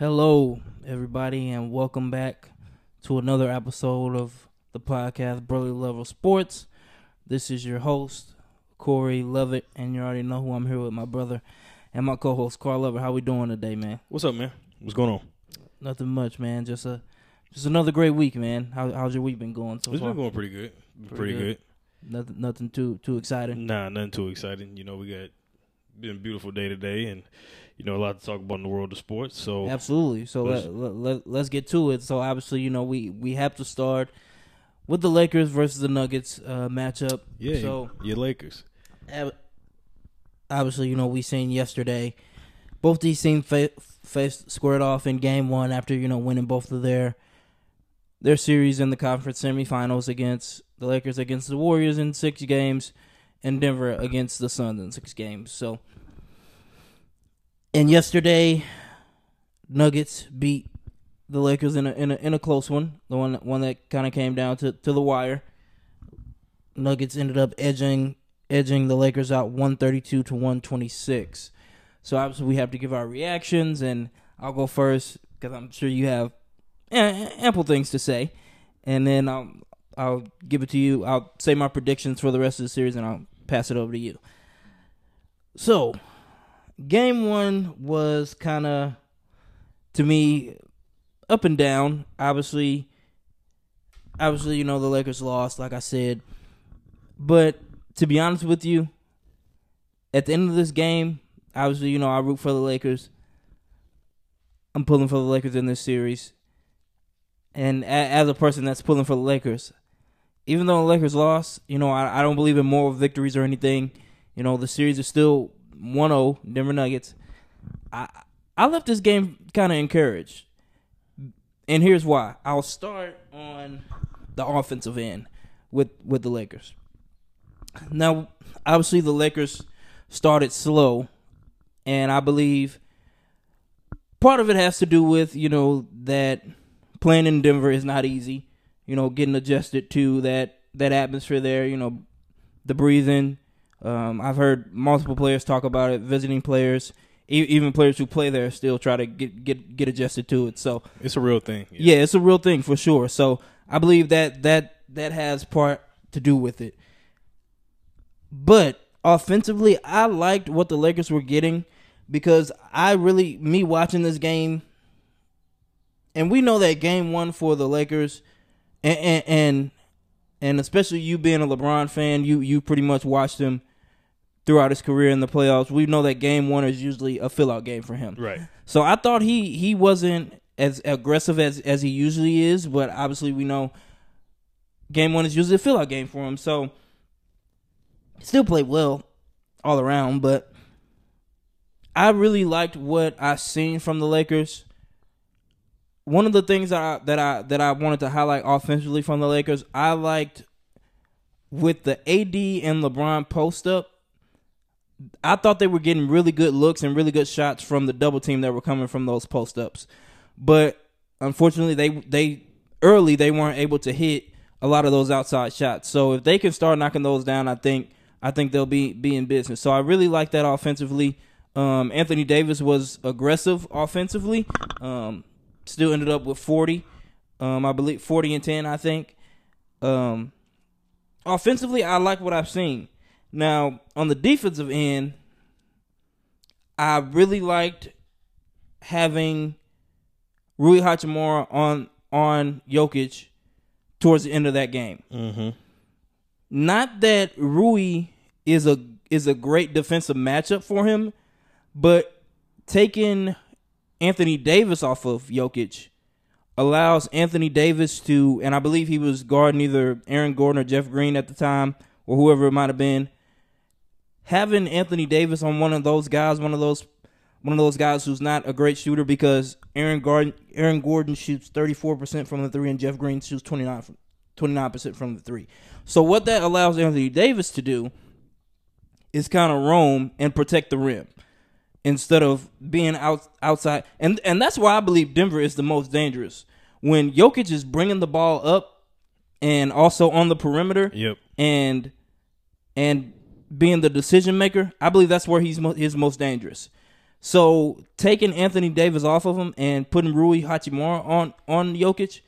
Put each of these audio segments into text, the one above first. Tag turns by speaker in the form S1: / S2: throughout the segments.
S1: Hello, everybody, and welcome back to another episode of the podcast Brotherly Level Sports. This is your host, Corey Lovett, and you already know who I'm here with my brother and my co-host, Carl Lovett. How we doing today, man?
S2: What's up, man? What's going on?
S1: Nothing much, man. Just a just another great week, man. How, how's your week been going so
S2: It's
S1: far?
S2: been going pretty good.
S1: Pretty
S2: Pretty,
S1: good.
S2: good.
S1: Nothing, nothing too too exciting.
S2: Nah, nothing too exciting. You know, we got been a beautiful day today, and you know a lot to talk about in the world of sports. So
S1: Absolutely. So
S2: Let's-
S1: let, let, us get to it. So obviously, you know, we we have to start with the Lakers versus the Nuggets uh, matchup.
S2: yeah,
S1: So
S2: your Lakers.
S1: obviously, you know, we seen yesterday both these teams fa- faced squared off in game one after you know winning both of their their series in the conference semifinals against the Lakers against the Warriors in six games, and Denver against the Suns in six games. So, and yesterday, Nuggets beat the Lakers in a in a in a close one, the one one that kind of came down to to the wire. Nuggets ended up edging edging the Lakers out 132 to 126. So obviously we have to give our reactions, and I'll go first because I'm sure you have ample things to say, and then I'll I'll give it to you. I'll say my predictions for the rest of the series, and I'll pass it over to you. So, game one was kind of to me up and down. Obviously, obviously you know the Lakers lost, like I said, but to be honest with you, at the end of this game, obviously, you know, I root for the Lakers. I'm pulling for the Lakers in this series. And as a person that's pulling for the Lakers, even though the Lakers lost, you know, I, I don't believe in moral victories or anything. You know, the series is still 1-0 Denver Nuggets. I I left this game kind of encouraged. And here's why. I'll start on the offensive end with with the Lakers. Now, obviously, the Lakers started slow, and I believe part of it has to do with you know that playing in Denver is not easy. You know, getting adjusted to that that atmosphere there. You know, the breathing. Um, I've heard multiple players talk about it. Visiting players, e- even players who play there, still try to get get get adjusted to it. So
S2: It's a real thing.
S1: yeah, it's a real thing for sure. So I believe that that that has part to do with it. But offensively, I liked what the Lakers were getting because I really me watching this game, and we know that game one for the Lakers, and and and, and especially you being a LeBron fan, you you pretty much watched him throughout his career in the playoffs. We know that game one is usually a fill out game for him.
S2: Right.
S1: So I thought he he wasn't as aggressive as as he usually is, but obviously we know game one is usually a fill out game for him. So still played well all around, but I really liked what I seen from the Lakers. One of the things that I, that I that I wanted to highlight offensively from the Lakers, I liked with the AD and LeBron post up. I thought they were getting really good looks and really good shots from the double team that were coming from those post ups. But unfortunately they they early they weren't able to hit a lot of those outside shots. So if they can start knocking those down, I think I think they'll be be in business. So I really like that offensively. Um, Anthony Davis was aggressive offensively. Um, still ended up with 40. Um, I believe 40 and 10, I think. Um, offensively, I like what I've seen. Now, on the defensive end, I really liked having Rui Hachimura on on Jokic towards the end of that game.
S2: Mm-hmm.
S1: Not that Rui is a is a great defensive matchup for him, but taking Anthony Davis off of Jokic allows Anthony Davis to, and I believe he was guarding either Aaron Gordon or Jeff Green at the time, or whoever it might have been. Having Anthony Davis on one of those guys, one of those, one of those guys who's not a great shooter because Aaron Gordon, Aaron Gordon shoots thirty four percent from the three, and Jeff Green shoots 29 percent from the three. So what that allows Anthony Davis to do is kind of roam and protect the rim instead of being out outside. And and that's why I believe Denver is the most dangerous. When Jokic is bringing the ball up and also on the perimeter
S2: Yep.
S1: and and being the decision maker, I believe that's where he's mo- his most dangerous. So taking Anthony Davis off of him and putting Rui Hachimura on on Jokic,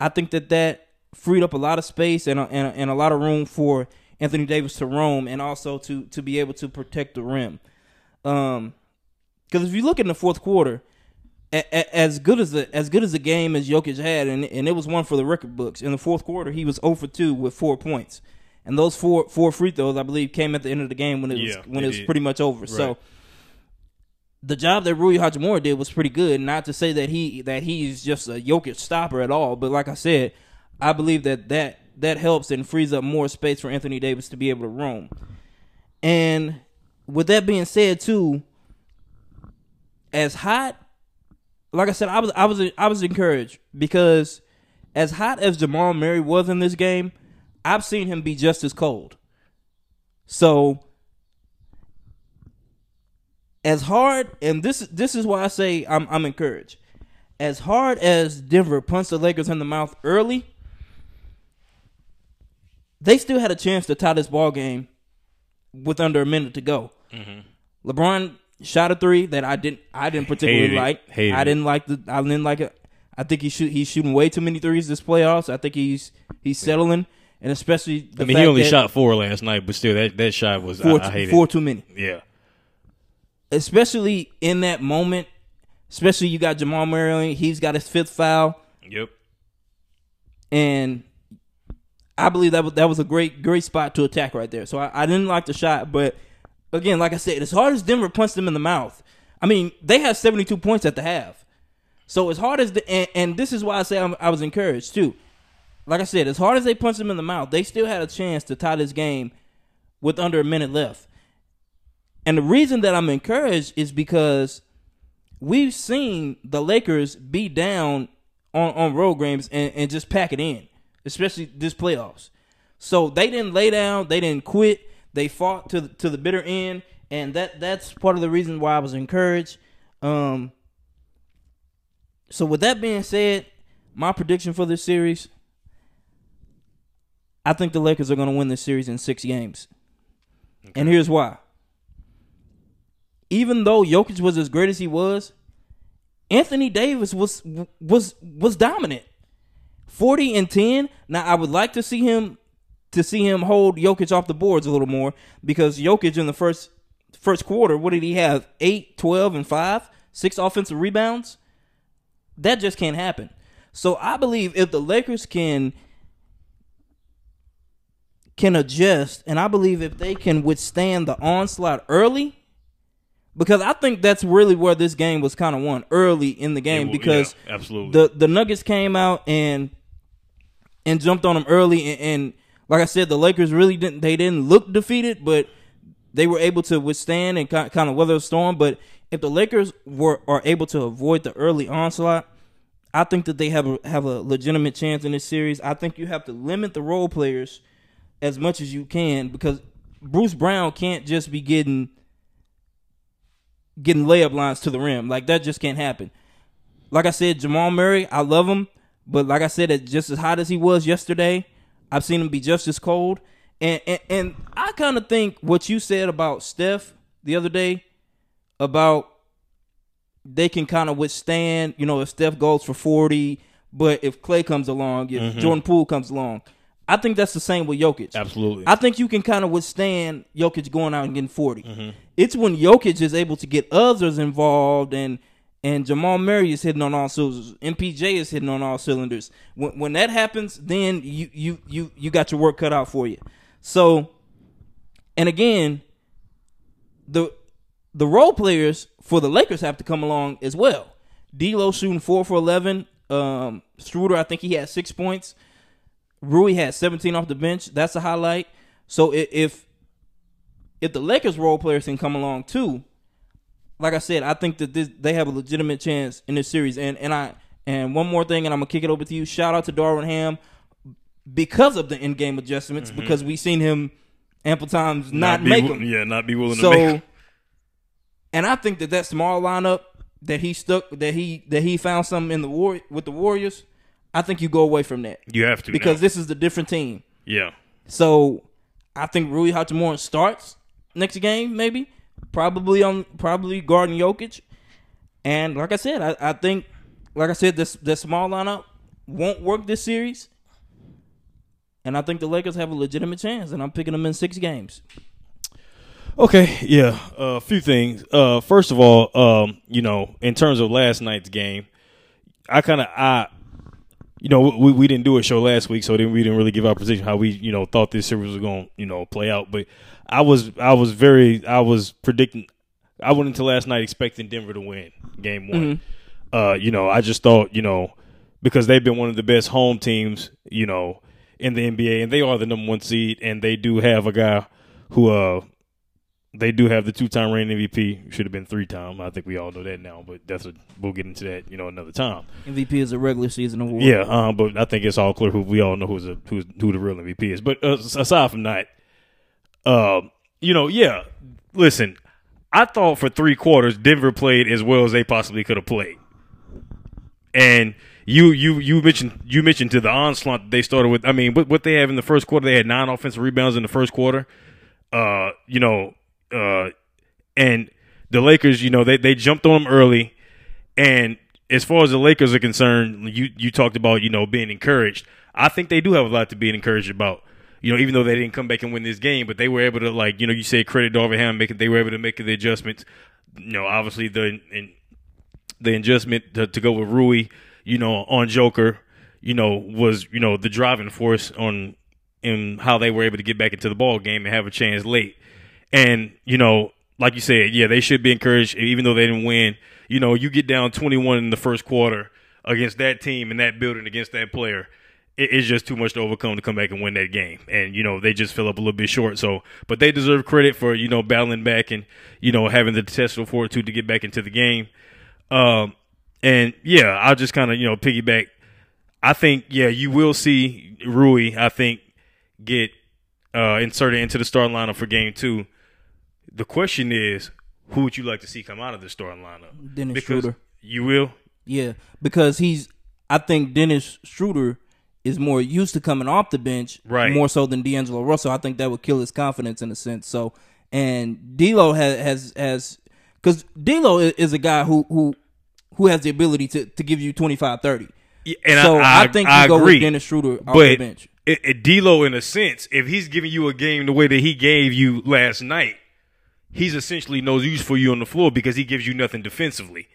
S1: I think that that freed up a lot of space and a, and a, and a lot of room for Anthony Davis to roam and also to to be able to protect the rim. Um, because if you look in the fourth quarter, a, a, as good as the as good as the game as Jokic had, and and it was one for the record books. In the fourth quarter, he was 0 for 2 with four points, and those four four free throws, I believe, came at the end of the game when it was
S2: Yeah,
S1: when
S2: they
S1: it was
S2: did.
S1: pretty much over. So the job that Rui Hachimura did was pretty good. Not to say that he that he's just a Jokic stopper at all, but like I said, I believe that that that helps and frees up more space for Anthony Davis to be able to roam. And with that being said, too, as hot, like I said, I was I was I was encouraged because as hot as Jamal Murray was in this game, I've seen him be just as cold. So as hard, and this this is why I say I'm I'm encouraged. As hard as Denver punched the Lakers in the mouth early, they still had a chance to tie this ball game with under a minute to go. Mm-hmm. LeBron shot a three that I didn't I didn't particularly
S2: Hated
S1: like.
S2: Hated
S1: I didn't like the I didn't like it. I think he shoot he's shooting way too many threes this playoffs. I think he's he's settling, and especially the
S2: I mean, he only shot four last night, but still, that, that shot was
S1: four,
S2: I, I hate
S1: four too many.
S2: Yeah,
S1: especially in that moment. Especially you got Jamal Murray, he's got his fifth foul,
S2: yep.
S1: and I believe that was that was a great great spot to attack right there. So I, I didn't like the shot, but again, like I said, as hard as Denver punched them in the mouth, I mean they had seventy two points at the half. So as hard as the and, and this is why I say I'm, I was encouraged too. Like I said, as hard as they punched them in the mouth, they still had a chance to tie this game with under a minute left. And the reason that I'm encouraged is because we've seen the Lakers be down on, on road games and, and just pack it in, especially this playoffs. So they didn't lay down, they didn't quit, they fought to the, to the bitter end, and that that's part of the reason why I was encouraged. Um, so with that being said, my prediction for this series, I think the Lakers are going to win this series in six games, and here's why even though Jokic was as great as he was, Anthony Davis was was was dominant. 40 and 10. Now I would like to see him to see him hold Jokic off the boards a little more because Jokic in the first first quarter, what did he have? 8, 12 and 5, 6 offensive rebounds. That just can't happen. So I believe if the Lakers can can adjust and I believe if they can withstand the onslaught early because I think that's really where this game was kind of won early in the game
S2: will-
S1: because
S2: yeah, absolutely.
S1: the the Nuggets came out and and jumped on them early and, and like I said the Lakers really didn't they didn't look defeated but they were able to withstand and kind kind of weather the storm but if the Lakers were are able to avoid the early onslaught I think that they have a have a legitimate chance in this series. I think you have to limit the role players as much as you can because Bruce Brown can't just be getting getting layup lines to the rim. Like that just can't happen. Like I said, Jamal Murray, I love him, but like I said, just as hot as he was yesterday, I've seen him be just as cold. And and, and I kind of think what you said about Steph the other day about they can kind of withstand, you know, if Steph goes for 40, but if Clay comes along, if mm-hmm. Jordan Poole comes along, I think that's the same with Jokic.
S2: Absolutely.
S1: I think you can kind of withstand Jokic going out and getting 40. It's when Jokic is able to get others involved and and Jamal Murray is hitting on all cylinders. MPJ is hitting on all cylinders. When when that happens, then you you you you got your work cut out for you. So and again, the the role players for the Lakers have to come along as well. D'Lo shooting four for eleven. Um, Schroeder, I think he had six points. Rui had seventeen off the bench. That's a highlight. So if if the Lakers role players can come along too, like I said, I think that this they have a legitimate chance in this series. And and I and one more thing, and I'm gonna kick it over to you. Shout out to Darvin Ham because of the in game adjustments, mm-hmm. because we've seen him ample times not,
S2: be
S1: make them.
S2: Yeah, not be willing to
S1: So,
S2: make 'em.
S1: and I think that that small lineup that he stuck that he that he found something in the war with the Warriors. I think you go away from that
S2: You have to
S1: because
S2: now.
S1: this is the different team.
S2: yeah,
S1: So I think Rui Hachimura starts next game maybe, probably on probably guarding Jokic. And like I said, I, I think, like I said, this this small lineup won't work this series. And I think the Lakers have a legitimate chance, and I'm picking them in six games.
S2: Okay, yeah, a uh, few things. Uh, first of all, um, you know, in terms of last night's game, I kind of I, you know, we, we didn't do a show last week, so then we didn't really give our position how we you know thought this series was going to you know play out. But I was I was very I was predicting. I went into last night expecting Denver to win game one. Mm-hmm. Uh, you know, I just thought you know because they've been one of the best home teams, you know, in the NBA, and they are the number one seed, and they do have a guy who uh they do have the two time reigning MVP. Should have been three time. I think we all know that now, but that's a, we'll get into that, you know, another time.
S1: MVP is a regular season award.
S2: Yeah, um, but I think it's all clear who we all know who's a, who's who the real MVP is. But uh, aside from that, uh, you know, yeah. Listen, I thought for three quarters Denver played as well as they possibly could have played, and you you you mentioned you mentioned to the onslaught they started with. I mean, what what they have in the first quarter, they had nine offensive rebounds in the first quarter. Uh, you know, uh, and the Lakers, you know, they they jumped on them early, and as far as the Lakers are concerned, you you talked about you know being encouraged. I think they do have a lot to be encouraged about. You know, even though they didn't come back and win this game, but they were able to like you know you say credit Darvin Ham making they were able to make the adjustments. You know, obviously the the adjustment to, to go with Rui, you know, on Joker, you know, was you know the driving force on in how they were able to get back into the ball game and have a chance late. And, you know, like you said, yeah, they should be encouraged, even though they didn't win. You know, you get down 21 in the first quarter against that team and that building against that player. it's just too much to overcome to come back and win that game. And, you know, they just fell up a little bit short. So, but they deserve credit for, you know, battling back and, you know, having the testable fortitude to get back into the game. Um, and yeah, I'll just kind of, you know, piggyback. I think, yeah, you will see Rui, I think, get uh, inserted into the starting lineup for game two. The question is, who would you like to see come out of the starting lineup?
S1: Dennis because Schroeder.
S2: You will?
S1: Yeah, because he's. I think Dennis Schroeder is more used to coming off the bench,
S2: right?
S1: More so than D'Angelo Russell. I think that would kill his confidence in a sense. So, and D'Lo has has has because D'Lo is a guy who who who has the ability to to give you 25, 30.
S2: Yeah, and so I, I, I think you I go agree. with
S1: Dennis Schroeder off but the bench.
S2: It, it, D'Lo, in a sense, if he's giving you a game the way that he gave you last night, he's essentially no use for you on the floor because he gives you nothing defensively.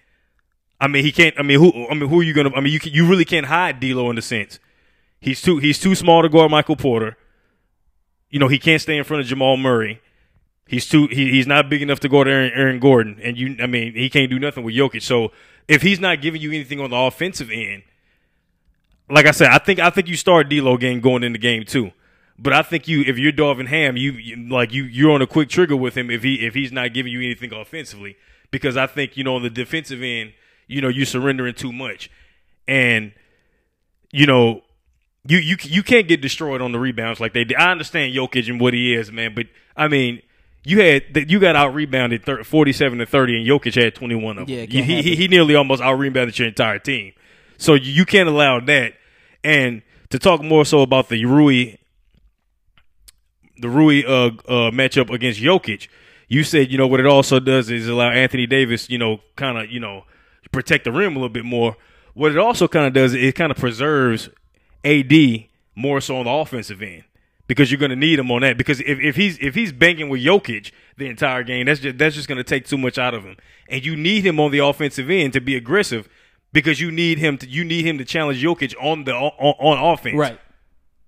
S2: I mean, he can't. I mean, who? I mean, who are you gonna? I mean, you can, you really can't hide D'Lo in the sense. He's too he's too small to guard Michael Porter. You know, he can't stay in front of Jamal Murray. He's too he, he's not big enough to guard Aaron, Aaron Gordon, and you. I mean, he can't do nothing with Jokic. So if he's not giving you anything on the offensive end, like I said, I think I think you start D'Lo game going into game two. But I think you, if you're Darvin Ham, you, you, like you, you're on a quick trigger with him if he if he's not giving you anything offensively, because I think you know on the defensive end, you know you're surrendering too much, and you know you you you can't get destroyed on the rebounds like they did. I understand Jokic and what he is, man, but I mean you had you got out rebounded 47 to 30, and Jokic had 21 of them. Yeah, he, he, he nearly almost out rebounded your entire team, so you can't allow that. And to talk more so about the Rui the Rui uh, uh, matchup against Jokic, you said you know what it also does is allow Anthony Davis, you know, kind of you know protect the rim a little bit more. What it also kind of does, is it kind of preserves AD more so on the offensive end because you're going to need him on that. Because if, if he's if he's banking with Jokic the entire game, that's just that's just going to take too much out of him, and you need him on the offensive end to be aggressive because you need him to you need him to challenge Jokic on the on, on offense.
S1: Right.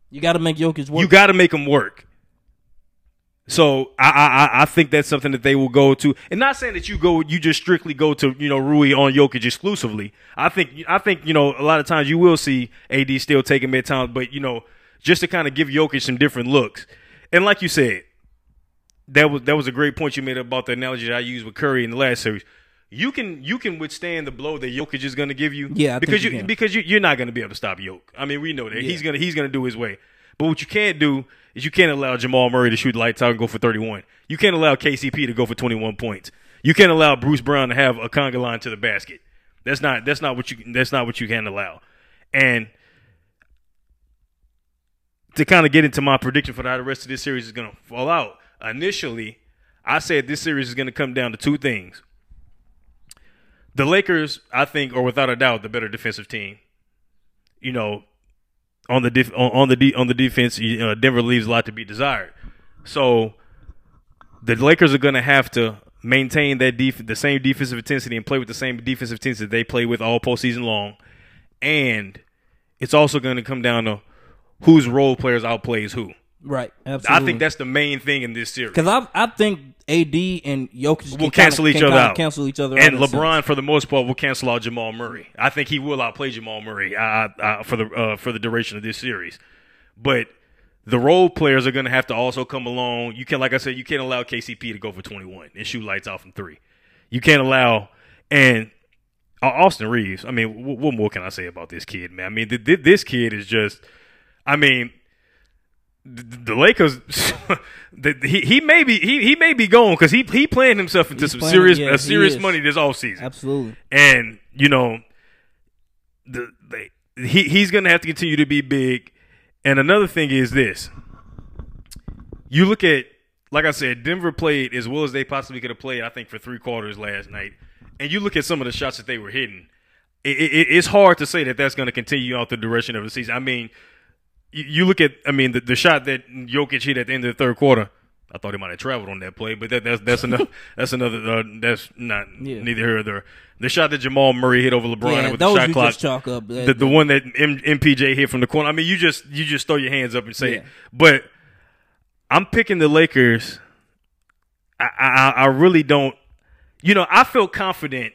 S1: You got to make Jokic work.
S2: You got to make him work. So I, I I think that's something that they will go to, and not saying that you go you just strictly go to you know Rui on Jokic exclusively. I think I think you know a lot of times you will see AD still taking mid time, but you know just to kind of give Jokic some different looks. And like you said, that was that was a great point you made about the analogy that I used with Curry in the last series. You can you can withstand the blow that Jokic is going to give you,
S1: yeah,
S2: because you,
S1: you
S2: because you, are not going to be able to stop Jokic. I mean, we know that yeah. he's gonna he's gonna do his way. But what you can't do is you can't allow Jamal Murray to shoot lights out and go for 31. You can't allow KCP to go for 21 points. You can't allow Bruce Brown to have a conga line to the basket. That's not that's not what you that's not what you can allow. And to kind of get into my prediction for how the rest of this series is going to fall out, initially, I said this series is going to come down to two things. The Lakers, I think, are without a doubt the better defensive team. You know, on the def- on, the de- on the defense, uh, Denver leaves a lot to be desired. So the Lakers are going to have to maintain that def- the same defensive intensity and play with the same defensive intensity they play with all postseason long, and it's also going to come down to whose role players outplays who.
S1: Right. Absolutely.
S2: I think that's the main thing in this series.
S1: because I I think AD and Jokic
S2: will
S1: can
S2: cancel
S1: kinda,
S2: each other out.
S1: Cancel each other
S2: and
S1: out. in a
S2: LeBron,
S1: sense.
S2: for the most part, will cancel out Jamal Murray. I think he will outplay Jamal Murray uh, uh, for the uh, for the duration of this series. But the role players are going to have to also come along. You can, like I said, you can't allow KCP to go for 21 and shoot lights out from three. You can't allow and uh, Austin Reaves. I mean, wh- what more can I say about this kid, man? I mean, th- th- this kid is just. I mean, the, the Lakers. the, he he may be he, he may be gone because he he playing himself into
S1: He's
S2: some
S1: playing-
S2: serious
S1: yeah, he
S2: serious
S1: is.
S2: money this offseason.
S1: Absolutely.
S2: And you know, the, the he he's going to have to continue to be big. And another thing is this: you look at, like I said, Denver played as well as they possibly could have played. I think for three quarters last night, and you look at some of the shots that they were hitting. It, it, it's hard to say that that's going to continue out the direction of the season. I mean, you, you look at, I mean, the, the shot that Jokic hit at the end of the third quarter. I thought he might have traveled on that play, but that, that's that's another that's another uh, that's not
S1: Yeah.
S2: neither here nor there. The shot that Jamal Murray hit over LeBron
S1: Yeah,
S2: with the shot clock,
S1: just chalk up.
S2: the, the one that M- MPJ hit from the corner. I mean, you just you just throw your hands up and say it. But I'm picking the Lakers. I, I I really don't. You know, I felt confident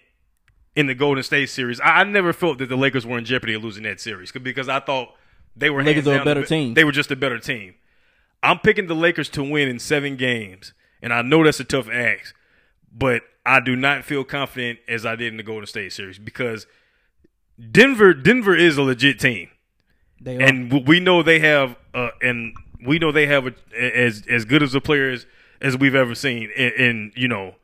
S2: in the Golden State series. I, I never felt that the Lakers were in jeopardy of losing that series because I thought they were
S1: Lakers are a better
S2: the-
S1: team.
S2: They were just a better team. I'm picking the Lakers to win in seven games, and I know that's a tough ask, but I do not feel confident as I did in the Golden State series because Denver Denver is a legit team
S1: they are.
S2: and we know they have uh, and we know they have a, as as good as a players as we've ever seen in, in you know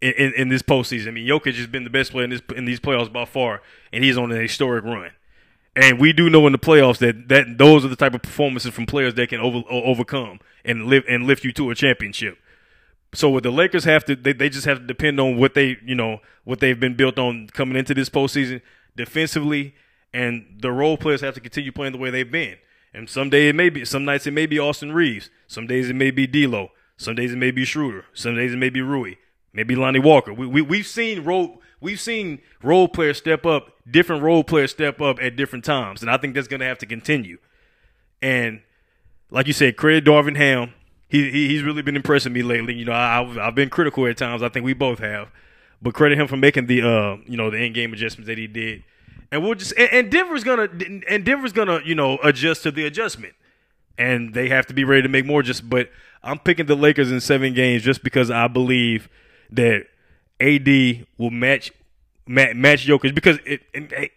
S2: in, in, in this postseason. I mean, Jokic has been the best player in this in these playoffs by far, and he's on an historic run. And we do know in the playoffs that, that those are the type of performances from players that can over, overcome and live and lift you to a championship. So what the Lakers have to they, they just have to depend on what they you know what they've been built on coming into this postseason defensively, and the role players have to continue playing the way they've been. And some day it may be some nights it may be Austin Reaves, some days it may be D'Lo, some days it may be Schroeder, some days it may be Rui, maybe Lonnie Walker. We, we we've seen role we've seen role players step up, different role players step up at different times, and I think that's going to have to continue. And like you said, credit Darvin Ham. He, he he's really been impressing me lately. You know, I, I've I've been critical at times. I think we both have, but credit him for making the uh you know the in game adjustments that he did. And we'll just and, and Denver's gonna and Denver's gonna you know adjust to the adjustment, and they have to be ready to make more. Just but I'm picking the Lakers in seven games just because I believe that AD will match match, match Jokic because it. it, it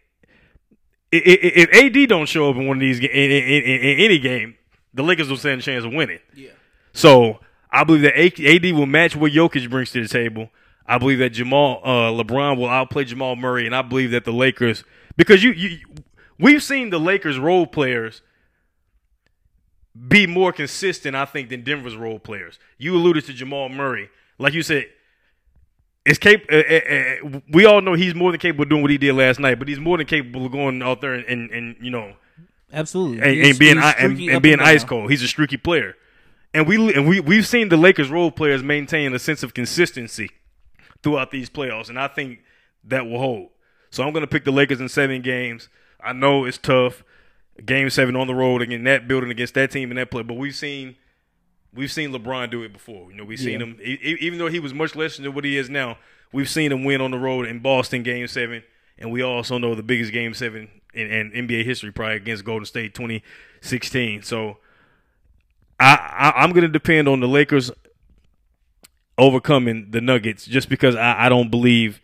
S2: if AD don't show up in one of these in, in, in, in any game, the Lakers will stand a chance of winning.
S1: yeah.
S2: So I believe that AD will match what Jokic brings to the table. I believe that Jamal uh, LeBron will outplay Jamal Murray, and I believe that the Lakers because you, you we've seen the Lakers role players be more consistent, I think, than Denver's role players. You alluded to Jamal Murray, like you said. It's cap- uh, uh, uh, we all know he's more than capable of doing what he did last night, but he's more than capable of going out there and, and, and you know
S1: Absolutely.
S2: and, and being and, and being ice cold. He's a streaky player, and we and we we've seen the Lakers role players maintain a sense of consistency throughout these playoffs, and I think that will hold. So I'm going to pick the Lakers in seven games. I know it's tough, game seven on the road in that building against that team and that play, but we've seen we've seen LeBron do it before. You know, we've seen
S1: Yeah.
S2: him e- even though he was much less than what he is now. We've seen him win on the road in Boston, Game Seven, and we also know the biggest Game Seven in, in NBA history, probably against Golden State, 2016. So I, I I'm going to depend on the Lakers overcoming the Nuggets just because I, I don't believe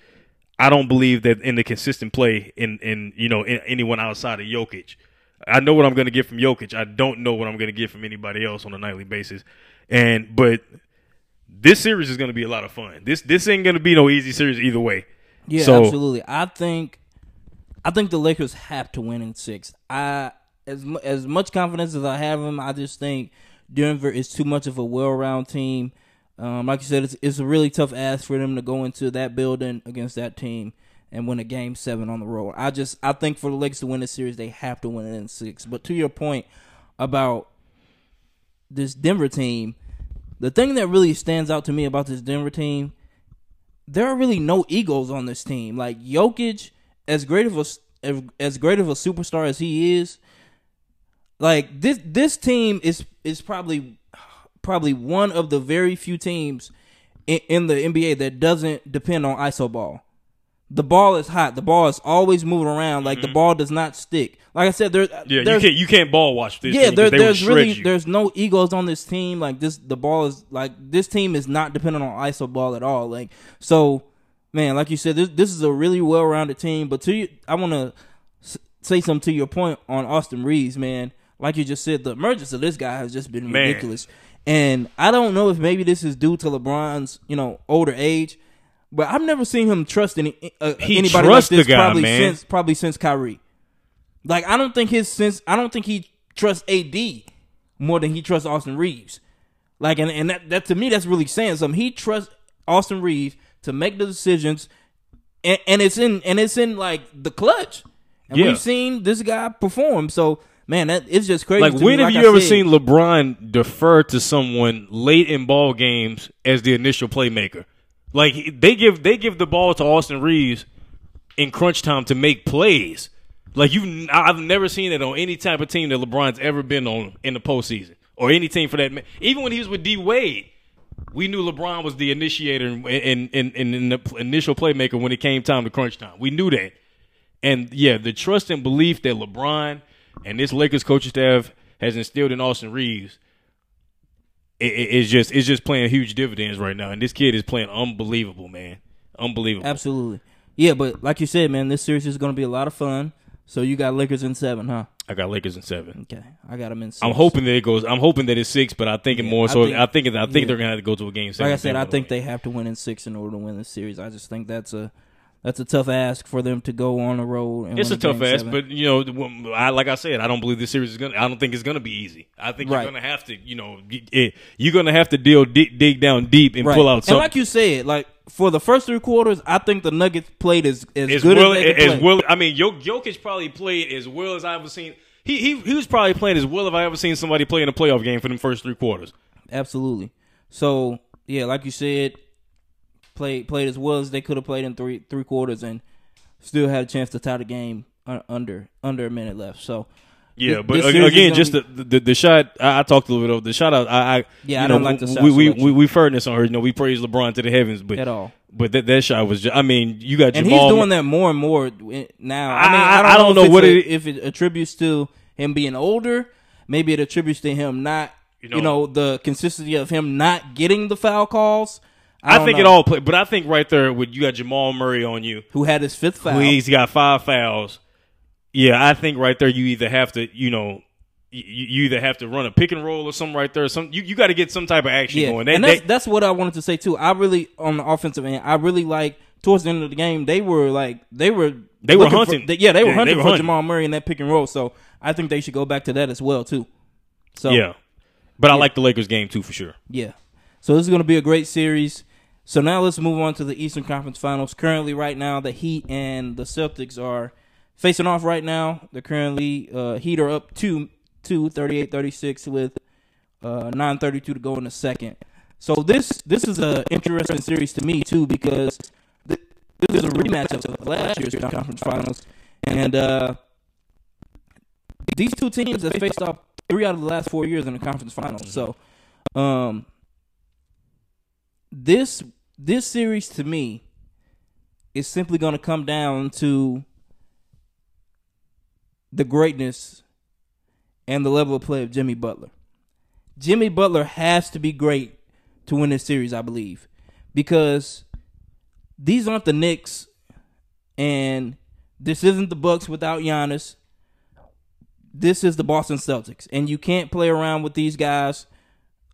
S2: I don't believe that in the consistent play in in you know in anyone outside of Jokic. I know what I'm going to get from Jokic. I don't know what I'm going to get from anybody else on a nightly basis. And but this series is going to be a lot of fun. This this ain't going to be no easy series either way.
S1: Yeah,
S2: So-
S1: absolutely. I think, I think the Lakers have to win in six. I as as much confidence as I have them, I just think Denver is too much of a well-round team. Um, like you said, it's it's a really tough ask for them to go into that building against that team and win a game seven on the road. I just I think for the Lakers to win this series, they have to win it in six. But to your point about this Denver team, the thing that really stands out to me about this Denver team, there are really no egos on this team. Like Jokic, as great of a as- great of a superstar as he is, like this this team is is probably probably one of the very few teams in, in the NBA that doesn't depend on iso ball. The ball is hot. The ball is always moving around. Like the ball does not stick. Like I said, there.
S2: Mm-hmm. Yeah, you can't you can't ball watch this.
S1: yeah, there, there's really
S2: you.
S1: there's no egos on this team. Like this, the ball is like this team is not dependent on iso ball at all. Like so, man, like you said, this this is a really well rounded team. But to you, I want to s- say something to your point on Austin Reaves, man. Like you just said, the emergence of this guy has just been
S2: Man.
S1: ridiculous. And I don't know if maybe this is due to LeBron's you know older age. But I've never seen him trust any uh,
S2: He
S1: anybody
S2: trusts
S1: like this
S2: the guy,
S1: probably
S2: man.
S1: since probably since Kyrie. Like I don't think his sense. I don't think he trusts AD more than he trusts Austin Reaves. Like and, and that, that to me that's really saying something. He trusts Austin Reaves to make the decisions, and, and it's in and it's in like the clutch. And
S2: Yeah.
S1: we've seen this guy perform. So man, that it's just crazy.
S2: Like
S1: to me.
S2: when have
S1: Like
S2: you
S1: I
S2: ever
S1: said,
S2: seen LeBron defer to someone late in ball games as the initial playmaker? Like they give they give the ball to Austin Reaves in crunch time to make plays. Like you, I've never seen it on any type of team that LeBron's ever been on in the postseason, or any team for that. Even when he was with D Wade, we knew LeBron was the initiator and and, and, and the initial playmaker when it came time to crunch time. We knew that. And yeah, the trust and belief that LeBron and this Lakers coaching staff has instilled in Austin Reaves i- i- is just it's just playing huge dividends right now. And this kid is playing unbelievable, man. Unbelievable.
S1: absolutely, yeah. But like you said, man, this series is going to be a lot of fun. So you got Lakers in seven, huh?
S2: I got Lakers in seven.
S1: Okay, I got them in. Six.
S2: I'm hoping that it goes. I'm hoping that it's six, but I think it
S1: Yeah,
S2: more
S1: I
S2: so.
S1: think-
S2: I think. I think
S1: yeah.
S2: they're gonna have to go to a game seven.
S1: like I said, I think
S2: win.
S1: they have to win in six in order to win this series. I just think that's a that's a tough ask for them to go on the road. And
S2: It's a tough ask,
S1: seven.
S2: but you know, I like I said, I don't believe this series is gonna. I don't think it's gonna be easy. I think
S1: Right.
S2: you're gonna have to, you know, it, eh, you're gonna have to deal dig, dig down deep and
S1: right.
S2: pull out
S1: and
S2: something.
S1: like you said, like for the first three quarters, I think the Nuggets played as as
S2: as
S1: good
S2: well
S1: as they
S2: as well. I mean, Jok- Jokic probably played as well as I've ever seen. He he he was probably playing as well as I ever seen somebody play in a playoff game for them first three quarters.
S1: Absolutely. So yeah, like you said, played played as well as they could have played in three three quarters, and still had a chance to tie the game under under a minute left. So
S2: Yeah, but
S1: this
S2: ag-
S1: series is
S2: again, just the, the the shot. I, I talked a little bit of the shot. I, I
S1: Yeah,
S2: you
S1: I
S2: know,
S1: don't like the shot
S2: We we, we we've heard this on her. You know, we praise LeBron to the heavens, but
S1: at all.
S2: but that that shot was. Just, I mean, you got
S1: And
S2: Jamal.
S1: he's doing that more and more now. I
S2: I-
S1: mean,
S2: I-
S1: I, don't
S2: I don't
S1: know,
S2: know
S1: if
S2: what it-
S1: if it attributes to him being older. Maybe it attributes to him not, you
S2: You
S1: know,
S2: know-
S1: the consistency of him not getting the foul calls. I,
S2: I, think
S1: know.
S2: it all play, but I think right there, with you got Jamal Murray on you,
S1: Who had his fifth foul?
S2: he's got five fouls. Yeah, I think right there, you either have to, you know, you, you either have to run a pick and roll or something right there. Some you, you got to get some type of action
S1: Yeah,
S2: going. They-
S1: and that's
S2: they-
S1: that's what I wanted to say too. I really on the offensive end, I really like towards the end of the game they were like they were
S2: They were
S1: for-
S2: hunting.
S1: they- yeah, they were
S2: Yeah, they
S1: hunting
S2: were
S1: for
S2: hunting.
S1: Jamal Murray in that pick and roll. So I think they should go back to that as well too. So
S2: yeah, but I like the Lakers game too for sure.
S1: Yeah. So this is going to be a great series. So now let's move on to the Eastern Conference Finals. Currently, right now, the Heat and the Celtics are facing off right now. They're currently uh, Heat are up two, two 38-36 with uh, nine thirty two to go in the second. So this this is an interesting series to me too because th- this is a rematch of last year's conference finals, and uh, these two teams have faced off three out of the last four years in the conference finals. So, um, this this series to me is simply going to come down to the greatness and the level of play of Jimmy Butler. Jimmy Butler has to be great to win this series, I believe, because these aren't the Knicks, and this isn't the Bucks without Giannis. This is the Boston Celtics, and you can't play around with these guys.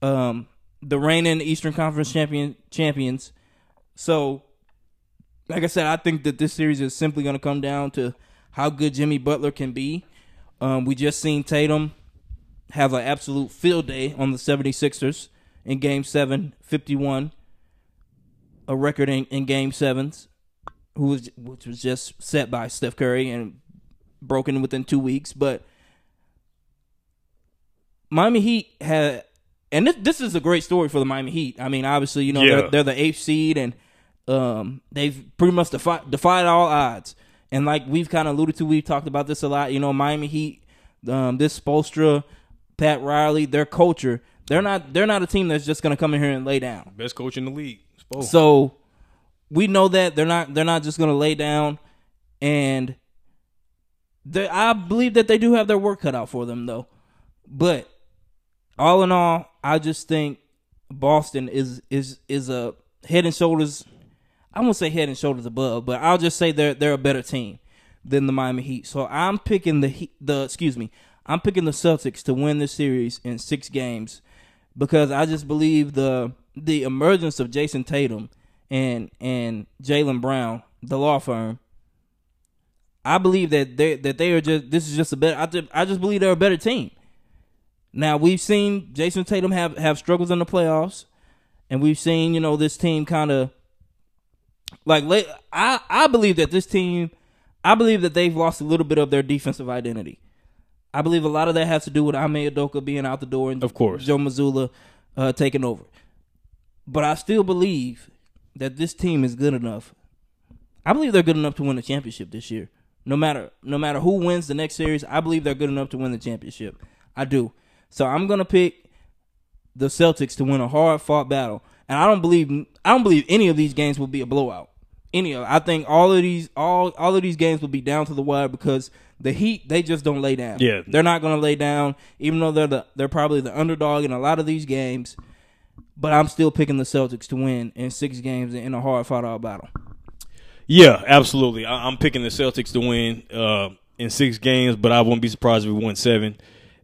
S1: Um, the reigning Eastern Conference champion champions. So, like I said, I think that this series is simply going to come down to how good Jimmy Butler can be. Um, we just seen Tatum have an absolute field day on the 76ers in Game Seven, 51, a record in, in Game Sevens, who was which was just set by Steph Curry and broken within two weeks. But Miami Heat had, and this this is a great story for the Miami Heat. I mean, obviously, you know
S2: Yeah.
S1: they're, they're the eighth seed, and um, they've pretty much defied defied all odds. And like we've kind of alluded to, we've talked about this a lot. You know, Miami Heat, um, this Spoelstra, Pat Riley, their culture. They're not they're not a team that's just gonna come in here and lay down.
S2: Best coach in the league. Spo.
S1: So we know that they're not they're not just going to lay down, and they, I believe that they do have their work cut out for them though. But all in all, I just think Boston is is is a head and shoulders. I won't say head and shoulders above, but I'll just say they're they're a better team than the Miami Heat. So I'm picking the the excuse me, I'm picking the Celtics to win this series in six games because I just believe the the emergence of Jayson Tatum and and Jaylen Brown, the law firm. I believe that they that they are just this is just a better. I just, I just believe they're a better team. Now we've seen Jayson Tatum have have struggles in the playoffs, and we've seen you know this team kind of like. I I believe that this team, I believe that they've lost a little bit of their defensive identity. I believe a lot of that has to do with Ime Udoka being out the door and
S2: Of course.
S1: Joe Mazzulla uh, taking over. But I still believe that this team is good enough. I believe they're good enough to win the championship this year. No matter no matter who wins the next series, I believe they're good enough to win the championship. I do. So I'm gonna pick the Celtics to win a hard fought battle. And I don't believe I don't believe any of these games will be a blowout. Any of I think all of these all all of these games will be down to the wire because the Heat they just don't lay down.
S2: Yeah.
S1: they're not going to lay down, even though they're the they're probably the underdog in a lot of these games. But I'm still picking the Celtics to win in six games in a hard fought out battle.
S2: Yeah, absolutely. I, I'm picking the Celtics to win uh, in six games, but I wouldn't be surprised if we won seven.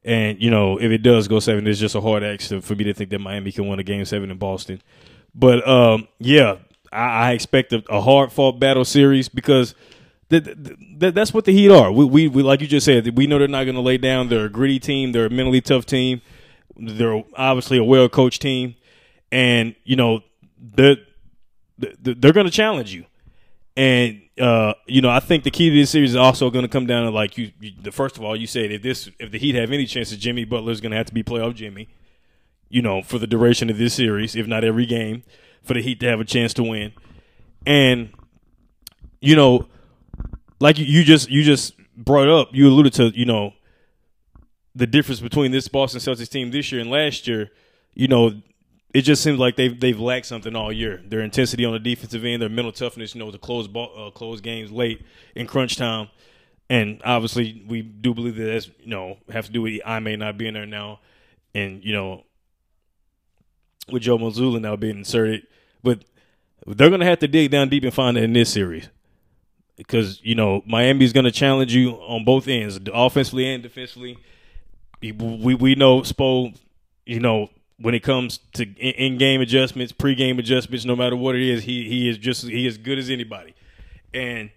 S2: And you know, if it does go seven, it's just a hard act to, for me to think that Miami can win a game seven in Boston. But um, yeah, I, I expect a, a hard fought battle series because th- th- th- that's what the Heat are. We, we, we like you just said, we know they're not going to lay down. They're a gritty team. They're a mentally tough team. They're obviously a well coached team, and you know they're they're going to challenge you. And uh, you know, I think the key to this series is also going to come down to like you, you. The first of all, you said if this, if the Heat have any chance, Jimmy Butler is going to have to be playoff Jimmy. You know, for the duration of this series, if not every game, for the Heat to have a chance to win. And you know, like you, you just you just brought up, you alluded to, you know, the difference between this Boston Celtics team this year and last year. You know, it just seems like they've they've lacked something all year. Their intensity on the defensive end, their mental toughness, you know, to close ball, uh, close games late in crunch time, and obviously we do believe that that's you know have to do with I may not being there now, and you know with Joe Mazzulla now being inserted, but they're gonna have to dig down deep and find it in this series because you know Miami's gonna challenge you on both ends, offensively and defensively. We we, know Spo, you know when it comes to in game adjustments, pre game adjustments, no matter what it is, he he is just he is good as anybody, and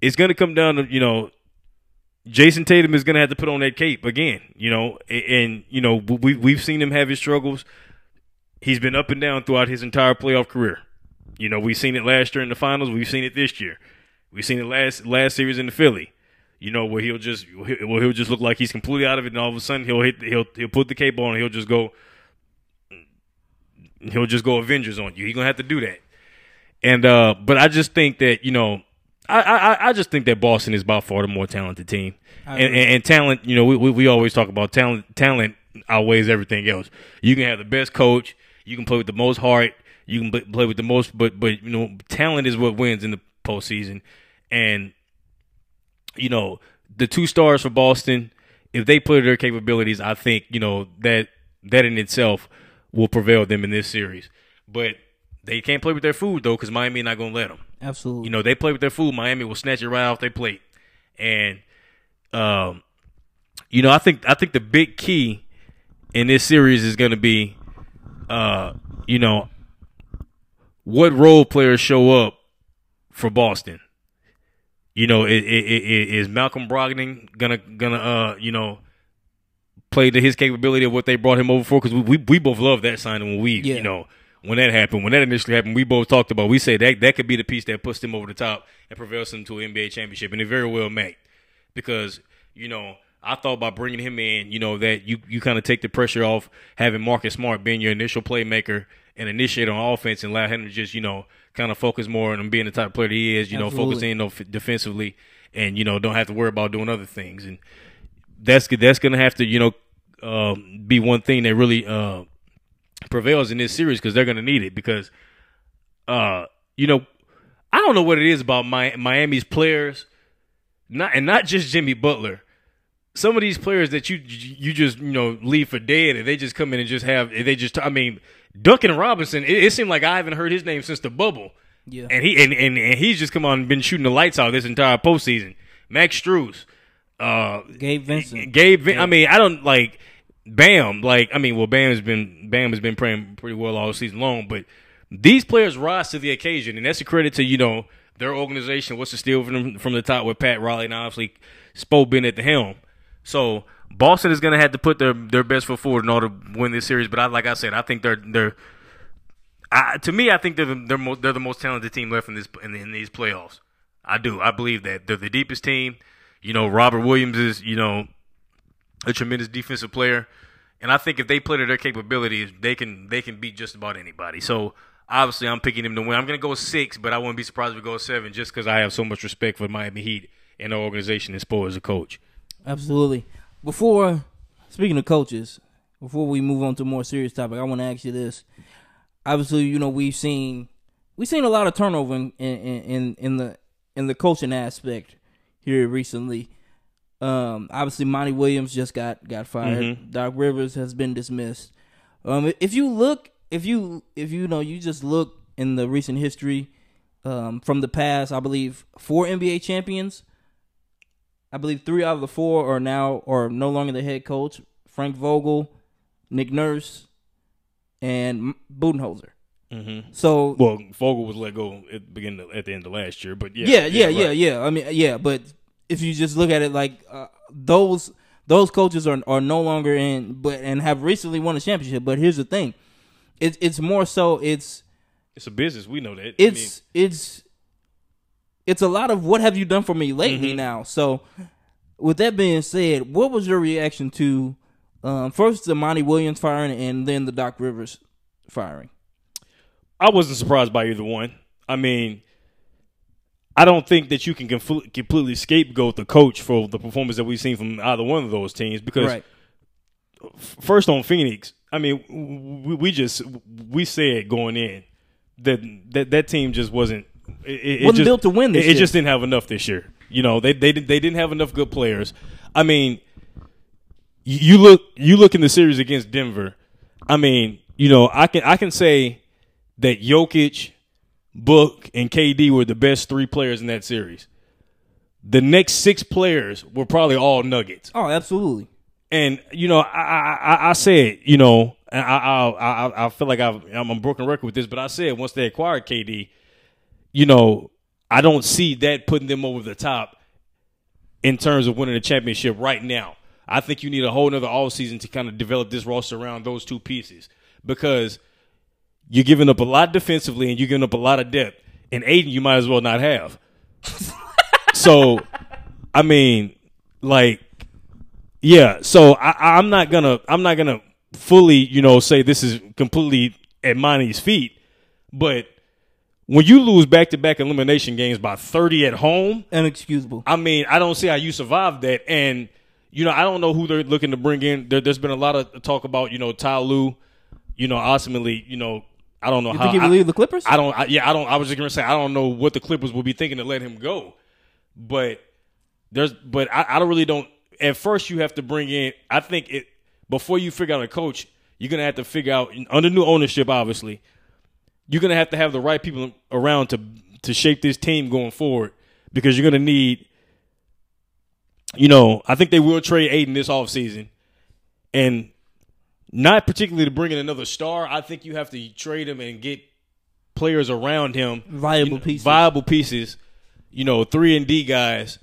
S2: it's going to come down to you know. Jayson Tatum is going to have to put on that cape again, you know, and you know we we've seen him have his struggles. He's been up and down throughout his entire playoff career. You know, we've seen it last year in the finals. We've seen it this year. We've seen it last last series in the Philly. You know, where he'll just well he'll just look like he's completely out of it, and all of a sudden he'll hit he'll he'll put the cape on, and he'll just go he'll just go Avengers on you. He's gonna have to do that. And uh, but I just think that you know, I I I just think that Boston is by far the more talented team, and, and, and talent. You know, we, we we always talk about talent. Talent outweighs everything else. You can have the best coach. You can play with the most heart. You can play with the most, but but you know, talent is what wins in the postseason. And you know, the two stars for Boston, if they play their capabilities, I think you know that that in itself will prevail them in this series. But they can't play with their food though, because Miami not gonna let them.
S1: Absolutely.
S2: You know, they play with their food. Miami will snatch it right off their plate. And, um, you know, I think I think the big key in this series is going to be, uh, you know, what role players show up for Boston. You know, i- i- i- i- is Malcolm Brogdon gonna gonna uh you know played to his capability of what they brought him over for? Because we, we we both love that signing when we
S1: Yeah.
S2: you know when that happened when that initially happened. We both talked about. We said that that could be the piece that puts him over the top and prevails him to an NBA championship, and it very well may because you know. I thought by bringing him in, you know, that you, you kind of take the pressure off having Marcus Smart being your initial playmaker and initiate on offense and allow him to just, you know, kind of focus more on being the type of player that he is, you know,
S1: Absolutely.
S2: focus in on defensively and, you know, don't have to worry about doing other things. And that's that's going to have to, you know, um, be one thing that really uh, prevails in this series because they're going to need it because, uh, you know, I don't know what it is about my, Miami's players, not and not just Jimmy Butler. Some of these players that you you just you know leave for dead and they just come in and just have they just I mean Duncan Robinson. It, it seemed like I haven't heard his name since the bubble.
S1: Yeah.
S2: And he and, and, and he's just come on and been shooting the lights out this entire postseason. Max Strus, uh,
S1: Gabe Vincent.
S2: Gabe. Vin- I mean, I don't like Bam. Like, I mean, well, Bam has been Bam has been playing pretty well all season long, but these players rise to the occasion, and that's a credit to you know their organization. What's the steal from them from the top with Pat Riley and obviously Spo been at the helm. So Boston is going to have to put their their best foot forward in order to win this series. But I, like I said, I think they're they're. I, to me, I think they're the, they're, they're the most talented team left in this in, in these playoffs. I do. I believe that they're the deepest team. You know, Robert Williams is you know a tremendous defensive player, and I think if they play to their capabilities, they can they can beat just about anybody. So obviously, I'm picking them to win. I'm going to go six, but I wouldn't be surprised if we go seven, just because I have so much respect for Miami Heat and the organization and Spo as a coach.
S1: Absolutely. Before speaking of coaches, before we move on to a more serious topic, I want to ask you this. Obviously, you know we've seen we've seen a lot of turnover in in, in, in the in the coaching aspect here recently. Um, obviously, Monty Williams just got got fired. Doc Rivers has been dismissed. Um, if you look, if you if you know, you just look in the recent history um, from the past. I believe four NBA champions. I believe three out of the four are now or no longer the head coach. Frank Vogel, Nick Nurse, and Budenholzer.
S2: Mm-hmm.
S1: So
S2: Well, Vogel was let go at the beginning at the end of last year, but yeah,
S1: yeah, yeah, yeah,
S2: right.
S1: yeah. I mean, yeah, but if you just look at it like uh, those those coaches are are no longer in, but and have recently won a championship. But here's the thing, it's it's more so it's
S2: It's a business. We know that. I
S1: it's it's it's a lot of what have you done for me lately
S2: Mm-hmm.
S1: now. So with that being said, what was your reaction to um, first the Monty Williams firing and then the Doc Rivers firing?
S2: I wasn't surprised by either one. I mean, I don't think that you can compl- completely scapegoat the coach for the performance that we've seen from either one of those teams because
S1: Right.
S2: f- first on Phoenix, I mean, we, we just we said going in that that that team just wasn't it, it
S1: Wasn't
S2: just,
S1: built to win this
S2: it, it just didn't have enough this year. You know, they they they didn't have enough good players. I mean, you look you look in the series against Denver. I mean, you know, I can I can say that Jokic, Book, and KD were the best three players in that series. The next six players were probably all Nuggets.
S1: Oh, absolutely.
S2: And you know, I I, I- I said, you know, and I I I, I feel like I've, I'm a broken record with this, but I said once they acquired KD, you know, I don't see that putting them over the top in terms of winning a championship right now. I think you need a whole nother offseason to kind of develop this roster around those two pieces because you're giving up a lot defensively and you're giving up a lot of depth. And Ayton, you might as well not have. so, I mean, like, yeah. So I, I'm not gonna, I'm not gonna fully, you know, say this is completely at Monty's feet, but when you lose back-to-back elimination games by 30 at home,
S1: Inexcusable.
S2: I mean, I don't see how you survived that. And you know, I don't know who they're looking to bring in. There, there's been a lot of talk about, you know, Ty Lue. You know, ultimately, you know, I don't know
S1: You
S2: how.
S1: think he leave the Clippers?
S2: I don't. I, yeah, I don't. I was just gonna say I don't know what the Clippers will be thinking to let him go, but there's. But I, I don't really don't. At first, you have to bring in. I think it before you figure out a coach. You're gonna have to figure out under new ownership. Obviously, you're gonna have to have the right people around to to shape this team going forward because you're gonna need. You know, I think they will trade Ayton this offseason. and not particularly to bring in another star. I think you have to trade him and get players around him,
S1: Viable
S2: you know,
S1: pieces.
S2: viable pieces. You know, three and D guys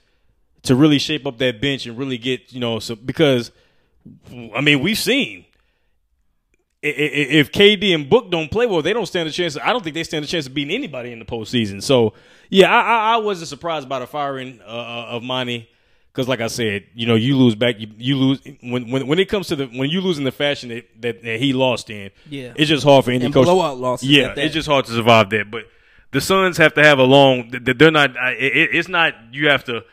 S2: to really shape up that bench and really get you know so because I mean, we've seen if KD and Book don't play well, they don't stand a chance. I don't think they stand a chance of beating anybody in the postseason. So, yeah, I, I, I wasn't surprised by the firing uh, uh, of Monty because, like I said, you know, you lose back, you, you lose when, when when it comes to the when you lose in the fashion that, that, that he lost in.
S1: Yeah.
S2: it's just hard for any
S1: And
S2: coach.
S1: blowout losses
S2: Yeah, it's just hard to survive that. But the Suns have to have a long. th- th- They're not. It, it's not. You have to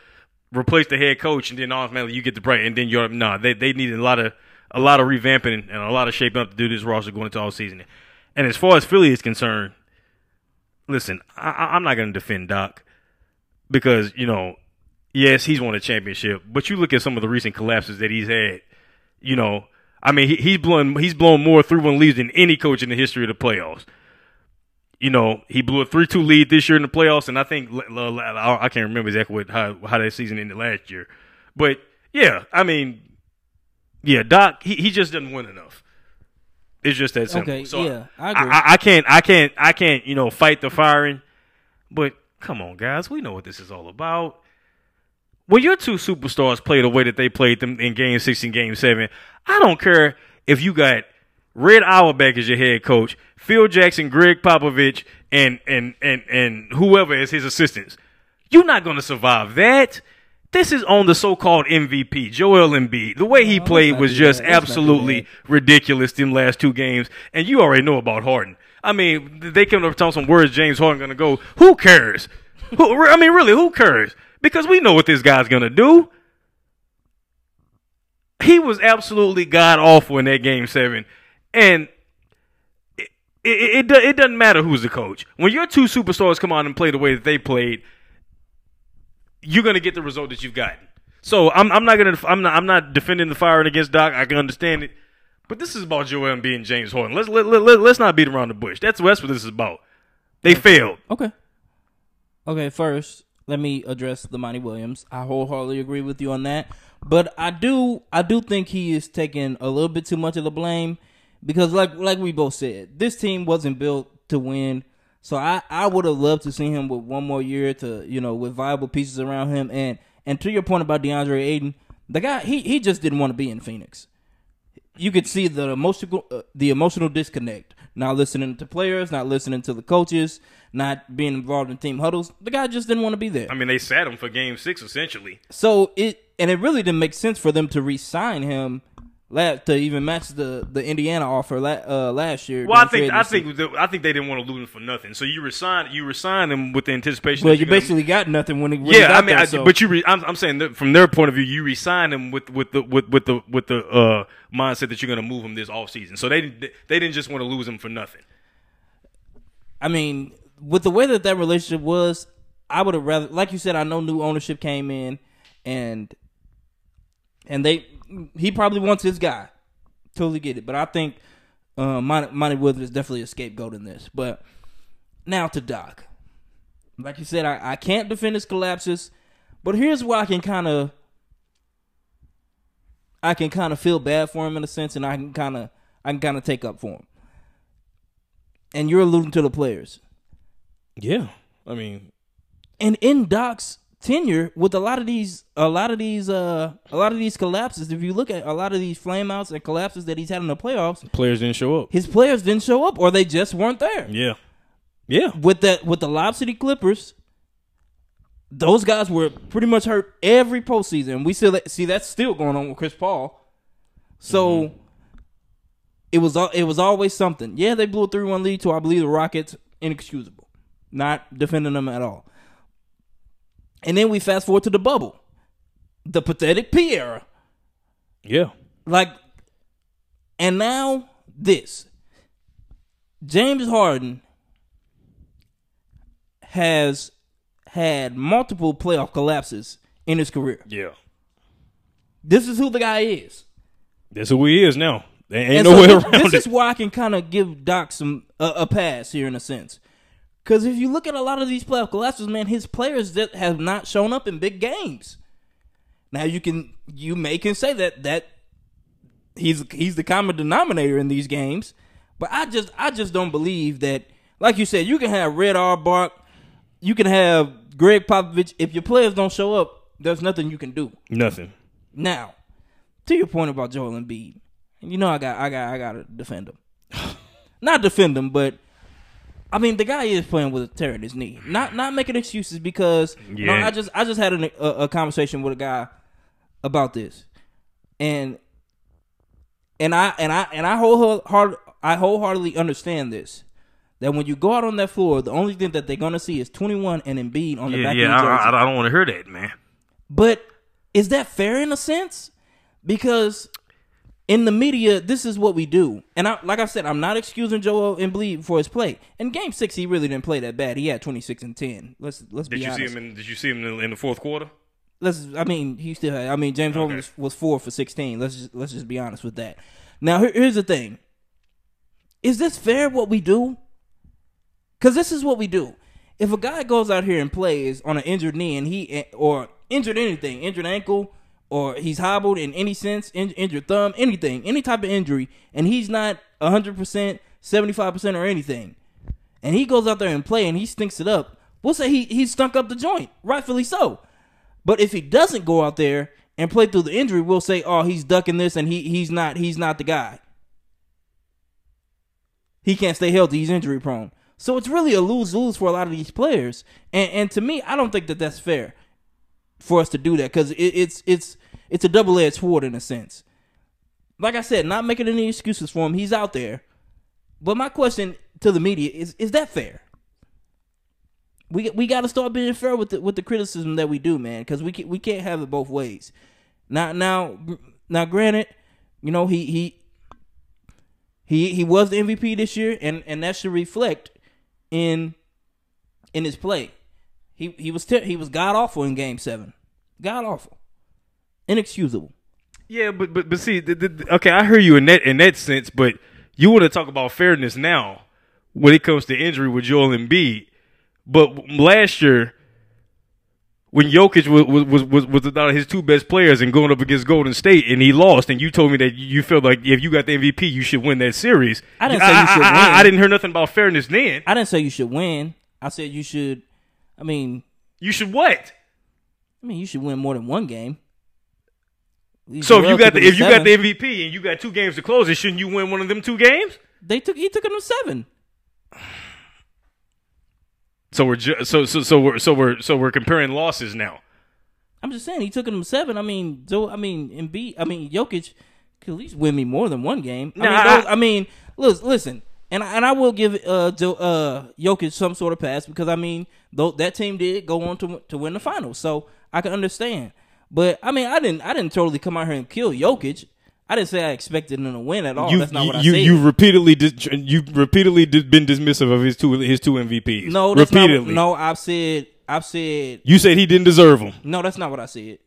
S2: replace the head coach and then automatically you get the break and then you're no. Nah, they they need a lot of a lot of revamping and a lot of shaping up to do this roster going into all season. And as far as Philly is concerned, listen, I, I'm not going to defend Doc because you know, yes, he's won a championship, but you look at some of the recent collapses that he's had. You know, I mean, he, he's blown he's blown more three one leads than any coach in the history of the playoffs. You know, he blew a three two lead this year in the playoffs, and I think I can't remember exactly what, how how that season ended last year, but yeah, I mean, yeah, Doc, he, he just doesn't win enough. It's just that simple.
S1: Okay,
S2: so
S1: yeah, I agree.
S2: I, I can't, I can't, I can't, you know, fight the firing. But come on, guys, we know what this is all about. When your two superstars play the way that they played them in Game Six and Game Seven, I don't care if you got Red Auerbach as your head coach, Phil Jackson, Gregg Popovich, and and and and whoever as his assistants. You're not going to survive that. This is on the so-called MVP, Joel Embiid. The way he
S1: No,
S2: played was just
S1: that. Let's not do
S2: absolutely ridiculous in last two games, and you already know about Harden. I mean, they came up telling some words James Harden going to go. Who cares? who, I mean, really, who cares? Because we know what this guy's going to do. He was absolutely god awful in that game seven, and it, it, it, it doesn't matter who's the coach. When your two superstars come out and play the way that they played, you're gonna get the result that you've gotten. So I'm I'm not gonna I'm not I'm not defending the firing against Doc. I can understand it, but this is about Joel Embiid and James Harden. Let's let, let, let, let's not beat around the bush. That's that's what this is about. They failed.
S1: Okay. Okay, first, let me address the Monty Williams. I wholeheartedly agree with you on that. But I do I do think he is taking a little bit too much of the blame because like like we both said, this team wasn't built to win. So I, I would have loved to see him with one more year to, you know, with viable pieces around him and and to your point about DeAndre Ayton, the guy he he just didn't want to be in Phoenix you could see the emotional uh, the emotional disconnect. Not listening to players, not listening to the coaches, not being involved in team huddles. The guy just didn't want to be there.
S2: I mean, they sat him for Game Six essentially.
S1: So it and it really didn't make sense for them to re-sign him to even match the the Indiana offer la- uh, last year.
S2: Well, I think I think that- I think they didn't want to lose him for nothing. So you resign you resign him with the anticipation.
S1: Well,
S2: that
S1: you
S2: you're gonna-
S1: basically got nothing when he he
S2: yeah, I mean,
S1: there,
S2: I,
S1: so-
S2: but you, re, I'm, I'm saying that from their point of view, you resign him with with the with, with the with the uh, mindset that you're going to move him this offseason. So they didn't they didn't just want to lose him for nothing.
S1: I mean, with the way that that relationship was, I would have rather, like you said, I know new ownership came in, and and they he probably wants his guy. Totally get it, but I think uh, Monty, Monty Williams is definitely a scapegoat in this. But now to Doc, like you said, I, I can't defend his collapses, but here's where I can kind of I can kind of feel bad for him in a sense, and I can kind of I can kind of take up for him. And you're alluding to the players.
S2: Yeah, I mean,
S1: And in Doc's tenure, with a lot of these, a lot of these, uh, a lot of these collapses. If you look at a lot of these flameouts and collapses that he's had in the playoffs,
S2: players didn't show up.
S1: his players didn't show up, or they just weren't there.
S2: Yeah, yeah,
S1: With that, with the Lob City Clippers, those guys were pretty much hurt every postseason. We still see that's still going on with Chris Paul. So it was it was always something. Yeah, they blew a three one lead to I believe the Rockets. Inexcusable. Not defending them at all. And then we fast forward to the bubble, the pathetic P era.
S2: yeah.
S1: Like, and now this. James Harden has had multiple playoff collapses in his career.
S2: Yeah,
S1: This is who the guy is.
S2: that's who he is now. There ain't
S1: And
S2: no
S1: so
S2: way
S1: this,
S2: around
S1: this
S2: it.
S1: is why I can kind of give Doc some a, a pass here in a sense. Because if you look at a lot of these playoff collapses, man, his players that have not shown up in big games. Now you can you may can say that that he's he's the common denominator in these games, but I just I just don't believe that. Like you said, you can have Red Auerbach, you can have Gregg Popovich. If your players don't show up, there's nothing you can do.
S2: Nothing.
S1: Now, to your point about Joel Embiid, you know I got I got I got to defend him. Not defend him, but I mean the guy is playing with a tear in his knee. Not not making excuses because you know, I just I just had an, a, a conversation with a guy about this, and and I and I and I wholeheart I wholeheartedly understand this. That when you go out on that floor, the only thing that they're gonna see is 21 and Embiid on the
S2: Yeah,
S1: back
S2: yeah. I, I, I don't want to hear that, man.
S1: But is that fair in a sense? Because in the media, this is what we do. And I, like I said, I'm not excusing Joel Embiid for his play. In Game Six, he really didn't play that bad. He had 26 and 10. Let's let's
S2: Did
S1: be
S2: you
S1: honest.
S2: see him? In, did you see him in, in the fourth quarter?
S1: let's. I mean, he still. Had, I mean, James Harden
S2: Okay.
S1: was, was four for 16. Let's just let's just be honest with that. Now, here, here's the thing: Is this fair? What we do? Because this is what we do. If a guy goes out here and plays on an injured knee and he or injured anything, injured ankle, or he's hobbled in any sense, in, injured thumb, anything, any type of injury, and he's not hundred percent, seventy five percent, or anything, and he goes out there and play and he stinks it up, we'll say he he stunk up the joint, rightfully so. But if he doesn't go out there and play through the injury, we'll say, oh, he's ducking this and he he's not he's not the guy. He can't stay healthy. He's injury prone. So it's really a lose lose for a lot of these players. And and to me, I don't think that that's fair for us to do that because it, it's it's it's a double edged sword in a sense. Like I said, not making any excuses for him. He's out there. But my question to the media is: Is that fair? We we got to start being fair with the with the criticism that we do, man, because we can, we can't have it both ways. Now now now, granted, you know he he he he was the MVP this year, and and that should reflect in in his play. He he was ter- he was god awful in Game Seven, god awful, inexcusable.
S2: Yeah, but but but see, the, the, okay, I hear you in that in that sense, but you want to talk about fairness now when it comes to injury with Joel Embiid. But last year, when Jokic was was was was, without his two best players and going up against Golden State, and he lost, and you told me that you felt like if you got the MVP, you should win that series.
S1: I didn't say you should
S2: I,
S1: win.
S2: I didn't hear nothing about fairness then.
S1: I didn't say you should win. I said you should. I mean,
S2: You should what?
S1: I mean you should win more than one game.
S2: So if you got the if you got the MVP and you got two games to close it, shouldn't you win one of them two games?
S1: they took he took him to seven.
S2: So we're ju- so so so we're so we're so we're comparing losses now.
S1: I'm just saying he took to seven. I mean, so I mean, Embiid. I mean, Jokic could at least win me more than one game. I
S2: Nah,
S1: mean,
S2: I-
S1: those, I mean, listen, listen, and I- and I will give uh uh Jokic some sort of pass because I mean, though that team did go on to to win the finals, so I can understand. But I mean, I didn't I didn't totally come out here and kill Jokic. I didn't say I expected him to win at all.
S2: you
S1: That's not
S2: you
S1: what I
S2: you,
S1: said.
S2: you repeatedly dis- you repeatedly dis- been dismissive of his two his two MVPs.
S1: no, that's
S2: repeatedly.
S1: not. No, I've said I've said
S2: You said he didn't deserve them.
S1: No, that's not what I said.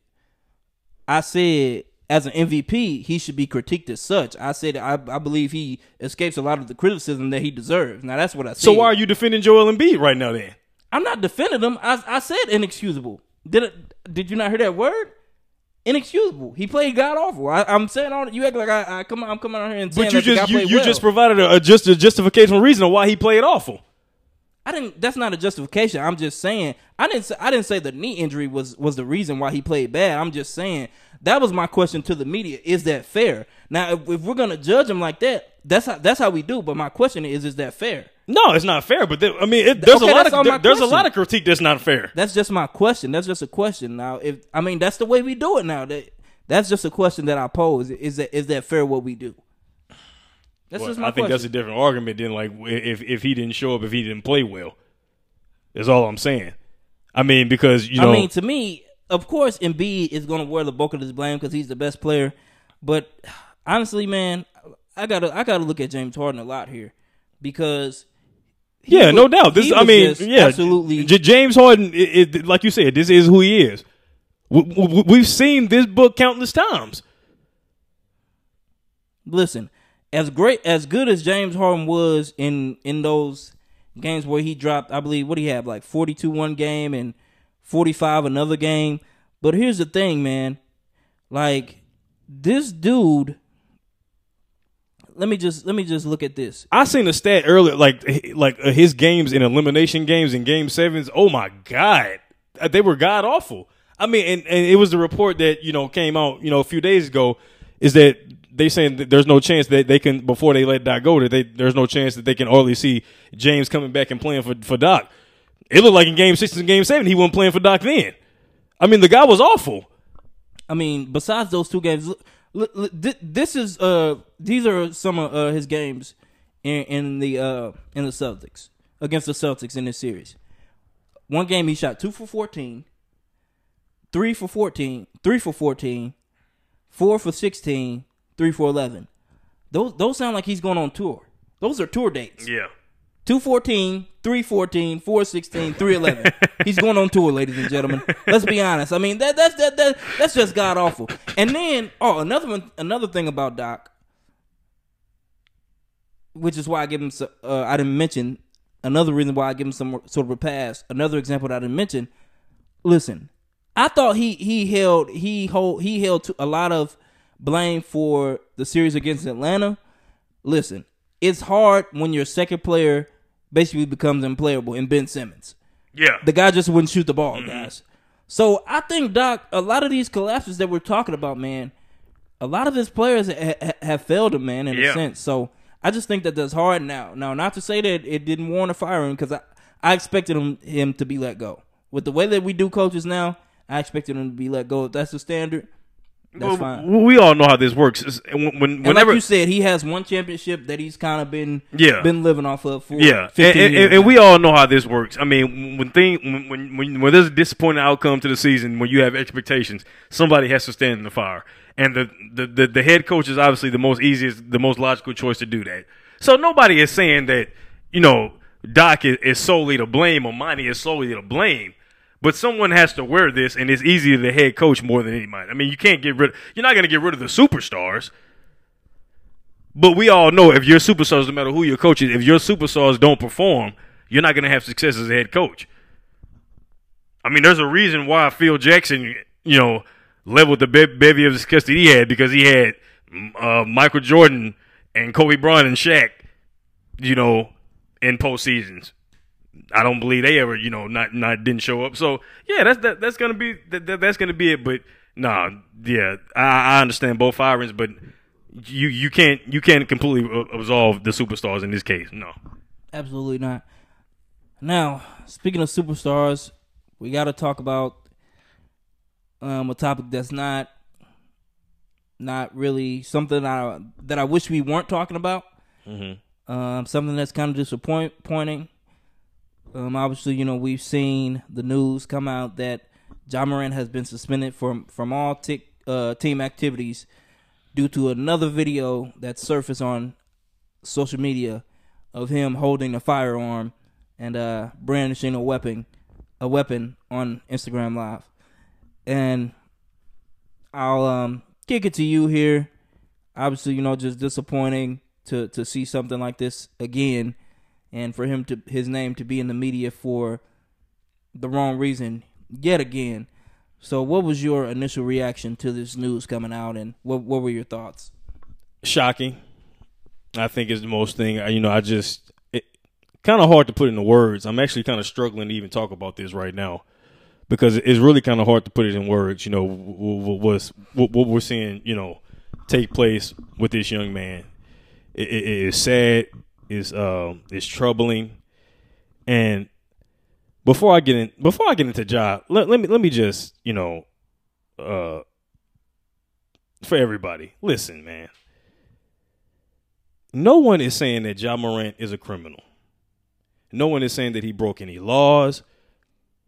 S1: I said as an MVP, he should be critiqued as such. I said I, I believe he escapes a lot of the criticism that he deserves. Now that's what I said.
S2: So why are you defending Joel Embiid right now? Then
S1: I'm not defending him. I I said inexcusable. Did it, did you not hear that word? Inexcusable. He played god awful. I, I'm saying all you act like I, I come I'm coming out here and saying
S2: but you
S1: that the guy
S2: just you, you
S1: well.
S2: just provided a, a just a justificational reason of why he played awful.
S1: I didn't. That's not a justification. I'm just saying. I didn't. Say, I didn't say the knee injury was was the reason why he played bad. I'm just saying that was my question to the media. Is that fair? Now, if, if we're gonna judge him like that, that's how that's how we do. But my question is, is that fair?
S2: No, it's not fair. But there, I mean, it, there's
S1: Okay,
S2: a lot of there- there's a lot of critique that's not fair.
S1: That's just my question. That's just a question. Now, if I mean that's the way we do it now. That that's just a question that I pose. Is that is that fair? What we do? That's
S2: Well,
S1: my
S2: I think
S1: question.
S2: that's a different argument than like if if he didn't show up if he didn't play well. Is all I'm saying. I mean, because you know,
S1: I mean, to me, of course, Embiid is going to wear the bulk of this blame because he's the best player. But honestly, man, I gotta I gotta look at James Harden a lot here because
S2: yeah,
S1: was-
S2: no doubt. This, I mean, yeah,
S1: absolutely.
S2: J- James Harden, it, it, like you said, this is who he is. We, we, we've seen this book countless times.
S1: listen, as great as good as James Harden was in in those games where he dropped, I believe what he had like forty two one game and forty five another game. But here's the thing, man. Like this dude. Let me just let me just look at this.
S2: I seen a stat earlier, like like uh, his games in elimination games and game sevens. Oh my god, Uh, they were god awful. I mean, and, and it was the report that you know came out you know a few days ago. is that they saying there's no chance that they can before they let Doc go that they there's no chance that they can hardly see James coming back and playing for for Doc. It looked like in Game Six and Game Seven he wasn't playing for Doc then. I mean, the guy was awful.
S1: I mean, besides those two games, this is uh these are some of uh, his games in, in the uh in the Celtics against the Celtics in this series. One game he shot two for 14, three for 14, three for 14, four for 16, three for 11. Those those sound like he's going on tour. Those are tour dates.
S2: Yeah.
S1: 214, 314, 416, 311. He's going on tour, ladies and gentlemen. Let's be honest. I mean, that that's that, that that's just god awful. And then, oh, another one, another thing about Doc, which is why I give him. Uh, I didn't mention another reason why I give him some sort of a pass. Another example that I didn't mention. Listen, I thought he he held he hold he held to a lot of blame for the series against Atlanta. Listen, it's hard when your second player basically becomes unplayable in Ben Simmons.
S2: Yeah.
S1: The guy just wouldn't shoot the ball, mm-hmm. guys. So I think Doc, a lot of these collapses that we're talking about, man, a lot of his players ha- have failed him, man, in yeah. a sense. So I just think that that's hard now. Now, not to say that it didn't warrant a firing, because I, I expected him him to be let go. With the way that we do coaches now, I expected him to be let go. If that's the standard, that's well, fine.
S2: We all know how this works. When, when, whenever
S1: like you said, he has one championship that he's kind of been
S2: yeah
S1: been living off of for
S2: yeah, and, and, and, we all know how this works. I mean, when thing when, when when there's a disappointing outcome to the season, when you have expectations, somebody has to stand in the fire, and the the the, the head coach is obviously the most easiest, the most logical choice to do that. So nobody is saying that you know Doc is, is solely to blame or Monty is solely to blame. But someone has to wear this, and it's easier to head coach more than anybody. I mean, you can't get rid. You're not going to get rid of the superstars. But we all know if your superstars, no matter who your coach is, if your superstars don't perform, you're not going to have success as a head coach. I mean, there's a reason why Phil Jackson, you know, leveled the be- bevy of success that he had because he had uh, Michael Jordan and Kobe Bryant and Shaq, you know, in postseasons. I don't believe they ever, you know, not not didn't show up. So yeah, that's that, that's gonna be that, that's gonna be it. But nah, yeah, I, I understand both firings, but you you can't you can't completely absolve the superstars in this case. No,
S1: absolutely not. Now, speaking of superstars, we got to talk about um, a topic that's not not really something I that I wish we weren't talking about. Mm-hmm. Um, something that's kind of disappointing um, obviously, you know we've seen the news come out that Ja Morant has been suspended from from all t- uh, team activities due to another video that surfaced on social media of him holding a firearm and uh, brandishing a weapon, a weapon on Instagram Live. And I'll um, kick it to you here. Obviously, you know, just disappointing to to see something like this again and for him to his name to be in the media for the wrong reason yet again. So, what was your initial reaction to this news coming out, and what what were your thoughts?
S2: Shocking. I think is the most thing. You know, I just kind of hard to put into words. I'm actually kind of struggling to even talk about this right now because it's really kind of hard to put it in words. You know, what, what we're seeing, you know, take place with this young man. It, it, it is sad is um is troubling. And before I get in before I get into job, let, let me let me just, you know, uh for everybody, listen, man. No one is saying that Ja Morant is a criminal. No one is saying that he broke any laws.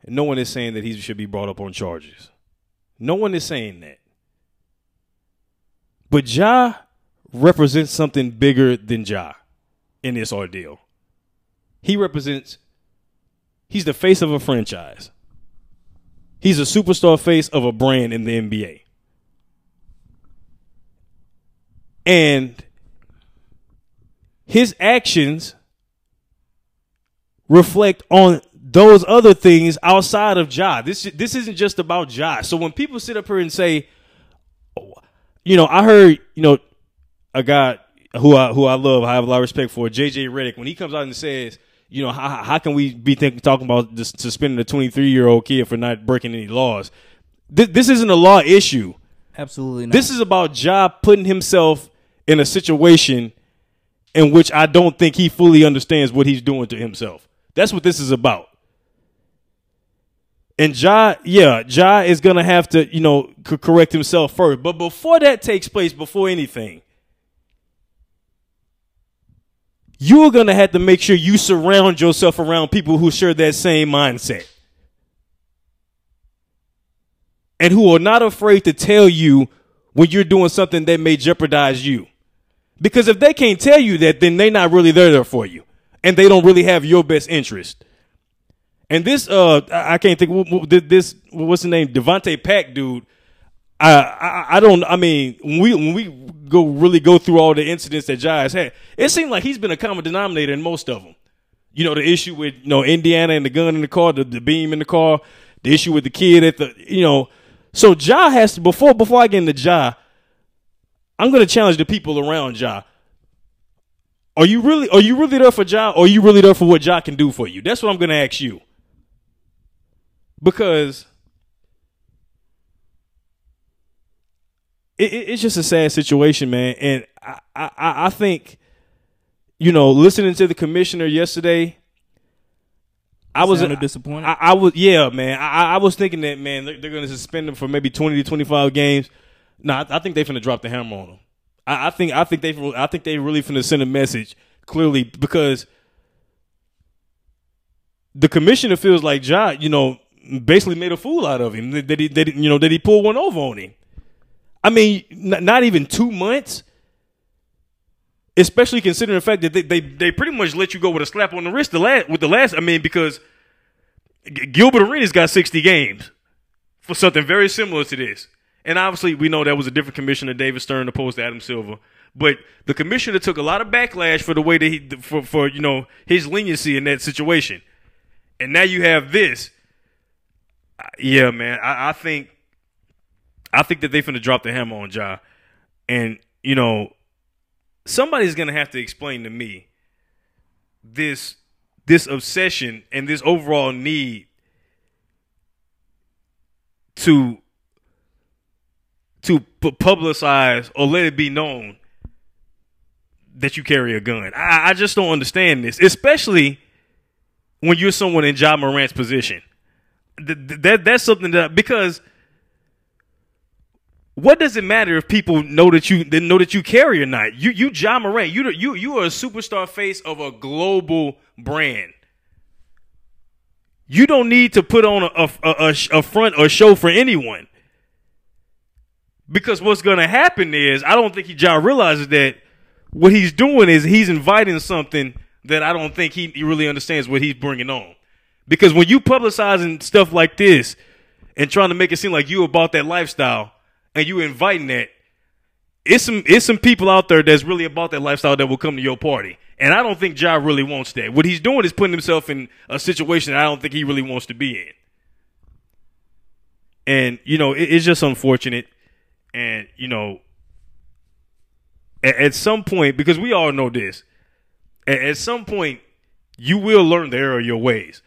S2: No one is saying that he should be brought up on charges. No one is saying that. But Ja represents something bigger than Ja in this ordeal. He represents, he's the face of a franchise. He's a superstar face of a brand in the NBA. And his actions reflect on those other things outside of Ja. This this isn't just about Ja. So when people sit up here and say, you know, I heard, you know, a guy who I who I love, I have a lot of respect for, JJ Redick, when he comes out and says, you know, how, how can we be thinking talking about suspending a 23 year old kid for not breaking any laws? This, this isn't a law issue.
S1: Absolutely not.
S2: This is about Ja putting himself in a situation in which I don't think he fully understands what he's doing to himself. That's what this is about. And Ja, yeah, Ja is gonna have to, you know, correct himself first. But before that takes place, before anything, you are gonna have to make sure you surround yourself around people who share that same mindset. And who are not afraid to tell you when you're doing something that may jeopardize you. Because if they can't tell you that, then they're not really there for you. And they don't really have your best interest. And this, uh, I can't think. This, what's the name? Davonte Pack, dude. I, I, don't. I mean, when we when we go really go through all the incidents that Ja has had, it seems like he's been a common denominator in most of them. You know, the issue with you know Indiana and the gun in the car, the, the beam in the car, the issue with the kid at the, you know. So Ja has to before before I get into Ja, I'm going to challenge the people around Ja. Are you really are you really there for Ja? Or are you really there for what Ja can do for you? That's what I'm going to ask you. Because it, it- it's just a sad situation, man. And I, I, I think, you know, listening to the commissioner yesterday, I was
S1: disappointed.
S2: I, I was, yeah, man. I, I was thinking that, man, they're, they're going to suspend him for maybe twenty to twenty five games. No, I, I think they're going to drop the hammer on him. I, I think, I think they, I think they really finna send a message clearly because the commissioner feels like Ja, you know, basically made a fool out of him. That that he, that he- you know, that he pulled one over on him. I mean, n- not even two months. Especially considering the fact that they, they they pretty much let you go with a slap on the wrist the last with the last. I mean, because Gilbert Arenas got sixty games for something very similar to this, and obviously we know that was a different commissioner, David Stern, opposed to Adam Silver. But the commissioner took a lot of backlash for the way that he for for you know his leniency in that situation, and now you have this. Yeah, man, I, I think I think that they finna drop the hammer on Ja. And, you know, somebody's gonna have to explain to me this this obsession and this overall need to to pu- publicize or let it be known that you carry a gun. I, I just don't understand this, especially when you're someone in Ja Morant's position. Th- that that's something that because what does it matter if people know that you know that you carry or not? You you Ja Morant, you you you are a superstar face of a global brand. You don't need to put on a a, a, a front or show for anyone. Because what's going to happen is, I don't think he Ja realizes that what he's doing is he's inviting something that I don't think he, he really understands what he's bringing on. Because when you publicizing stuff like this and trying to make it seem like you about that lifestyle and you inviting that, it's some it's some people out there that's really about that lifestyle that will come to your party. And I don't think Ja really wants that. What he's doing is putting himself in a situation I don't think he really wants to be in. And you know, it, it's just unfortunate. And you know, at, at some point, because we all know this, at, at some point, you will learn the error of your ways.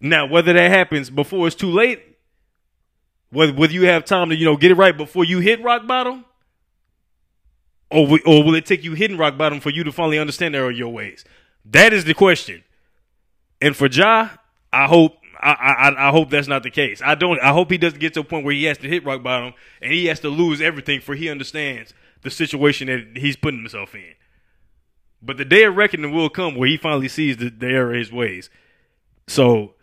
S2: Now, whether that happens before it's too late, whether whether you have time to you know get it right before you hit rock bottom, or or will it take you hitting rock bottom for you to finally understand the error of your ways? That is the question. And for Ja, I hope I, I I hope that's not the case. I don't. I hope he doesn't get to a point where he has to hit rock bottom and he has to lose everything for he understands the situation that he's putting himself in. But the day of reckoning will come where he finally sees the, the error of his ways. So,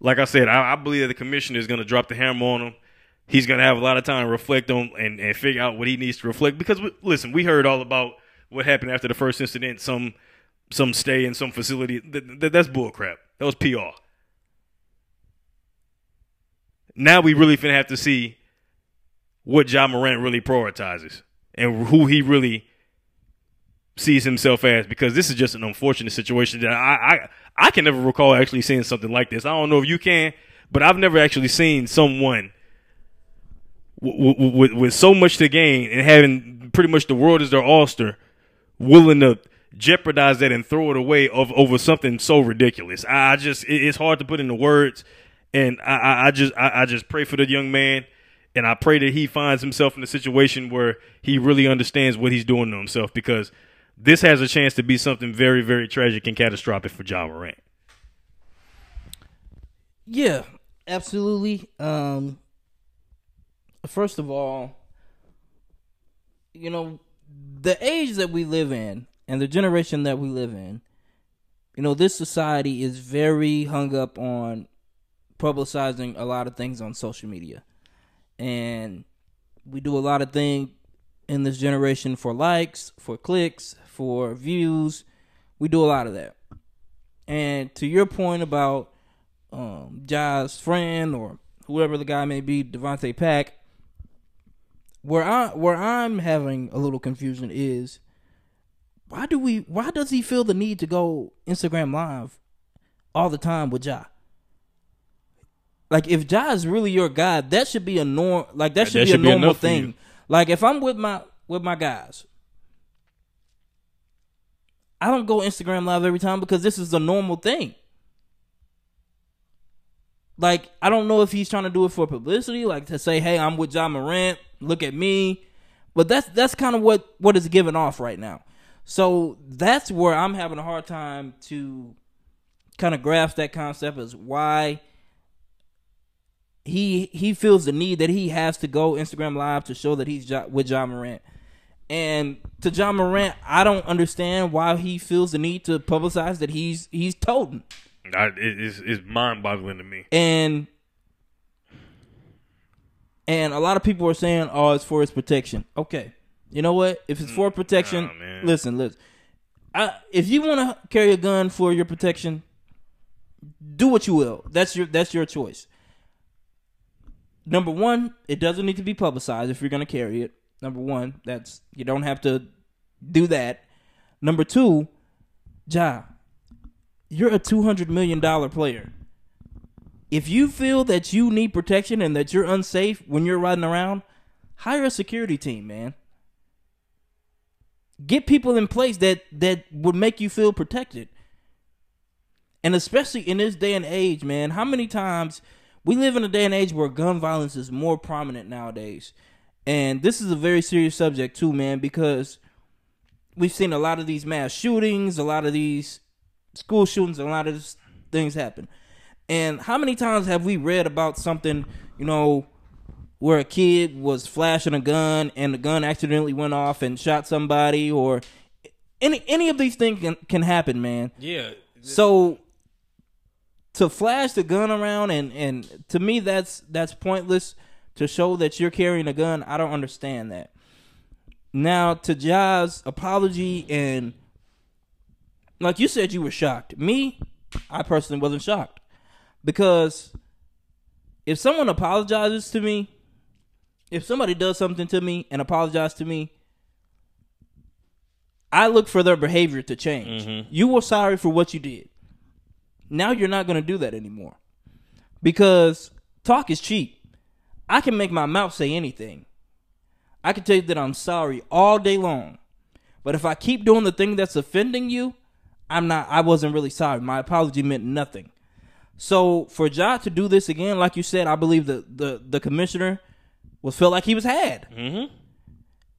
S2: like I said, I, I believe that the commissioner is going to drop the hammer on him. He's going to have a lot of time to reflect on and, and figure out what he needs to reflect. Because we- listen, we heard all about what happened after the first incident. Some some stay in some facility. Th- th- that's bullcrap. That was PR. Now we really finna have to see what Ja Morant really prioritizes and who he really sees himself as because this is just an unfortunate situation that I, I I can never recall actually seeing something like this. I don't know if you can, but I've never actually seen someone with, with, so much to gain and having pretty much the world as their ulster, willing to jeopardize that and throw it away of, over something so ridiculous. I, I just it, it's hard to put into words, and I, I, I just I, I just pray for the young man
S3: And I pray that he finds himself in a situation where he really understands what he's doing to himself because this has a chance to be something very, very tragic and catastrophic for Ja Morant.
S1: Yeah, absolutely. Um, first of all, you know, the age that we live in and the generation that we live in, you know, this society is very hung up on publicizing a lot of things on social media. And we do a lot of things in this generation for likes, for clicks, for views. We do a lot of that. And to your point about um, Ja's friend or whoever the guy may be, Davonte Pack, where I where I'm having a little confusion is why do we why does he feel the need to go Instagram live all the time with Ja? Like if Ja is really your guy, that should be a norm like that should
S3: that
S1: be
S3: should
S1: a normal thing. Like if I'm with my with my guys, I don't go Instagram live every time because this is a normal thing. Like I don't know if he's trying to do it for publicity, like to say, "Hey, I'm with Ja Morant. Look at me." But that's that's kind of what what is given off right now. So that's where I'm having a hard time to kind of grasp that concept is why he he feels the need that he has to go Instagram live to show that he's with Ja Morant. And to Ja Morant, I don't understand why he feels the need to publicize that he's he's toting.
S3: I, it, it's, it's mind boggling to me.
S1: And and a lot of people are saying, "Oh, it's for his protection." Okay, you know what? If it's for mm. protection,
S3: Nah,
S1: listen, listen. I, if you want to carry a gun for your protection, do what you will. That's your that's your choice. Number one, it doesn't need to be publicized if you're going to carry it. Number one, that's you don't have to do that. Number two, Ja, you're a two hundred million dollar player. If you feel that you need protection and that you're unsafe when you're riding around, hire a security team, man. Get people in place that that would make you feel protected. And especially in this day and age, man, how many times we live in a day and age where gun violence is more prominent nowadays. And this is a very serious subject too, man, because we've seen a lot of these mass shootings, a lot of these school shootings, a lot of things happen. And how many times have we read about something, you know, where a kid was flashing a gun and the gun accidentally went off and shot somebody or any any of these things can, can happen, man.
S2: Yeah.
S1: So to flash the gun around and and to me that's that's pointless to show that you're carrying a gun. I don't understand that. Now to Ja's apology and like you said you were shocked. Me, I personally wasn't shocked. Because if someone apologizes to me, if somebody does something to me and apologizes to me, I look for their behavior to change. Mm-hmm. You were sorry for what you did. Now you're not going to do that anymore. Because talk is cheap. I can make my mouth say anything. I can tell you that I'm sorry all day long. But if I keep doing the thing that's offending you, I'm not I wasn't really sorry. My apology meant nothing. So for Ja to do this again, like you said, I believe the the, the commissioner was felt like he was had.
S3: Mm-hmm.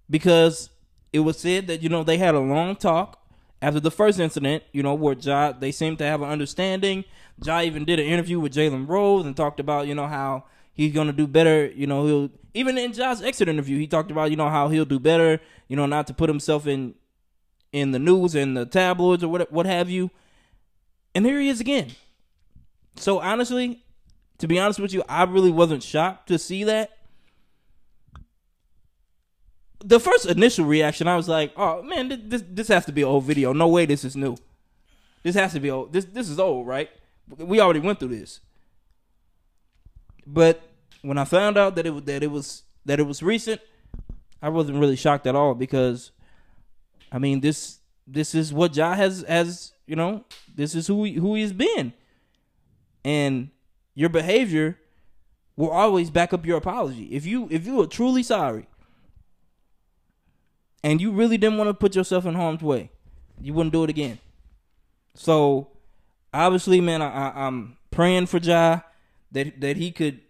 S1: Because it was said that, you know, they had a long talk after the first incident, you know, where Ja they seemed to have an understanding. Ja even did an interview with Jalen Rose and talked about, you know, how he's gonna do better, you know, he'll even in Ja's exit interview, he talked about, you know, how he'll do better, you know, not to put himself in in the news and the tabloids or what what have you. And here he is again. So honestly, to be honest with you, I really wasn't shocked to see that. The first initial reaction, I was like, "Oh man, this this, has to be an old video. No way, this is new. This has to be old. This this is old, right? We already went through this." But when I found out that it was that it was that it was recent, I wasn't really shocked at all because, I mean this this is what Ja has has you know this is who he, who he's been, and your behavior will always back up your apology. If you if you are truly sorry, and you really didn't want to put yourself in harm's way, you wouldn't do it again. So obviously, man, I, I, I'm praying for Ja that that he could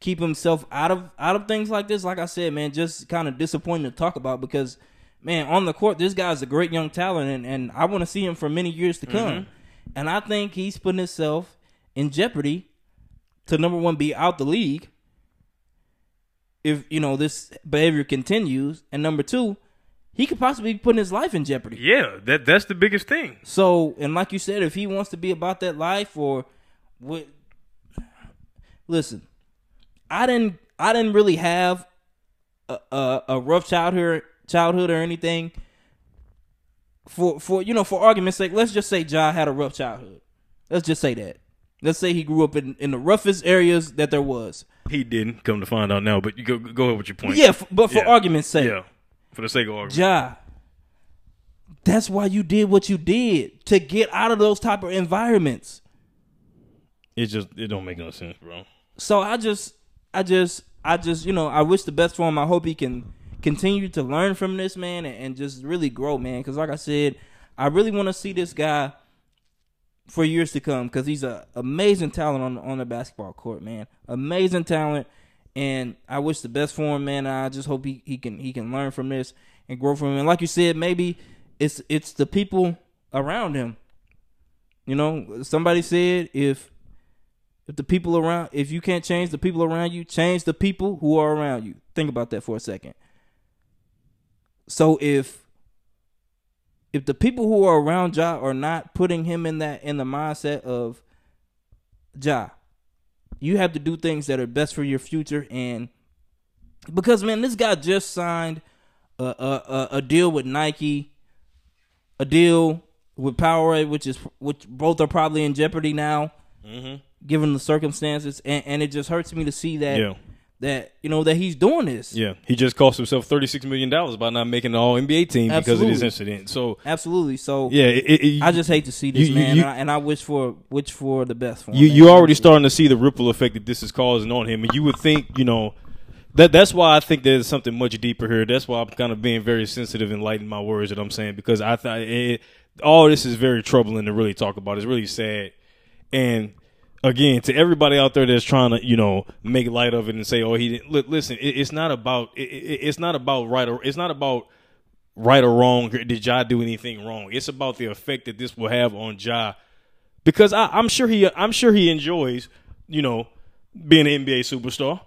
S1: keep himself out of out of things like this. Like I said, man, just kind of disappointing to talk about because man, on the court, this guy's a great young talent, and, and I want to see him for many years to come.
S2: Mm-hmm.
S1: And I think he's putting himself in jeopardy to number one be out the league if you know this behavior continues, and number two, he could possibly be putting his life in jeopardy.
S2: Yeah, that that's the biggest thing.
S1: So, and like you said, if he wants to be about that life or what, listen, I didn't, I didn't really have a, a, a rough childhood, childhood or anything. For for you know, for argument's sake, let's just say Ja had a rough childhood. Let's just say that. Let's say he grew up in, in the roughest areas that there was.
S2: He didn't come to find out now, but you go go ahead with your point.
S1: Yeah, f- but for
S2: Yeah.
S1: argument's sake,
S2: yeah, for the sake of argument.
S1: Ja, that's why you did what you did to get out of those type of environments.
S2: It just it don't make no sense, bro.
S1: So I just, I just, I just, you know, I wish the best for him. I hope he can continue to learn from this man and, and just really grow, man. Because like I said, I really want to see this guy for years to come because he's a amazing talent on on the basketball court, man. Amazing talent, and I wish the best for him, man. I just hope he, he can he can learn from this and grow from it. And like you said, maybe it's it's the people around him. You know, somebody said if if the people around if you can't change the people around you, change the people who are around you. Think about that for a second. So if if the people who are around Ja are not putting him in that in the mindset of Ja, you have to do things that are best for your future and because man, this guy just signed a a, a, deal with Nike, a deal with Powerade, which is which both are probably in jeopardy now, mm-hmm. given the circumstances, and, and it just hurts me to see that
S2: Yeah.
S1: That you know that he's doing this.
S2: Yeah, he just cost himself thirty six million dollars by not making the All NBA team because of this incident. So
S1: Absolutely. So
S2: yeah, it, it, it-
S1: I just hate to see this
S2: You- you-
S1: man,
S2: you-
S1: and, I, and I wish for wish for the best for him.
S2: you
S1: man.
S2: you already starting to see the ripple effect that this is causing on him, and you would think you know that that's why I think there's something much deeper here. That's why I'm kind of being very sensitive and light in my words that I'm saying because I thought all this is very troubling to really talk about. It's really sad, and again to everybody out there that's trying to you know make light of it and say, oh he didn't. Li- listen, it, it's not about it, it, it's not about right or it's not about right or wrong. Did Ja do anything wrong? It's about the effect that this will have on Ja because I, I'm sure he I'm sure he enjoys, you know, being an NBA superstar.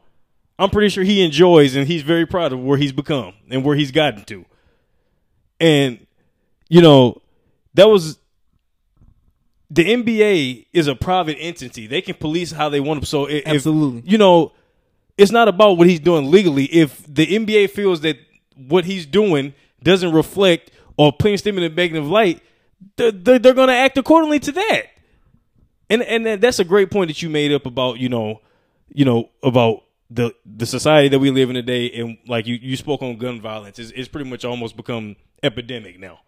S2: I'm pretty sure he enjoys and he's very proud of where he's become and where he's gotten to. And you know, that was the NBA is a private entity. They can police how they want to. So if,
S1: Absolutely.
S2: you know, it's not about what he's doing legally. If the NBA feels that what he's doing doesn't reflect or paints them in a negative light, they're, they're, they're going to act accordingly to that. And and that's a great point that you made up about you know, you know about the the society that we live in today, and like you you spoke on gun violence. It's, it's pretty much almost become epidemic now.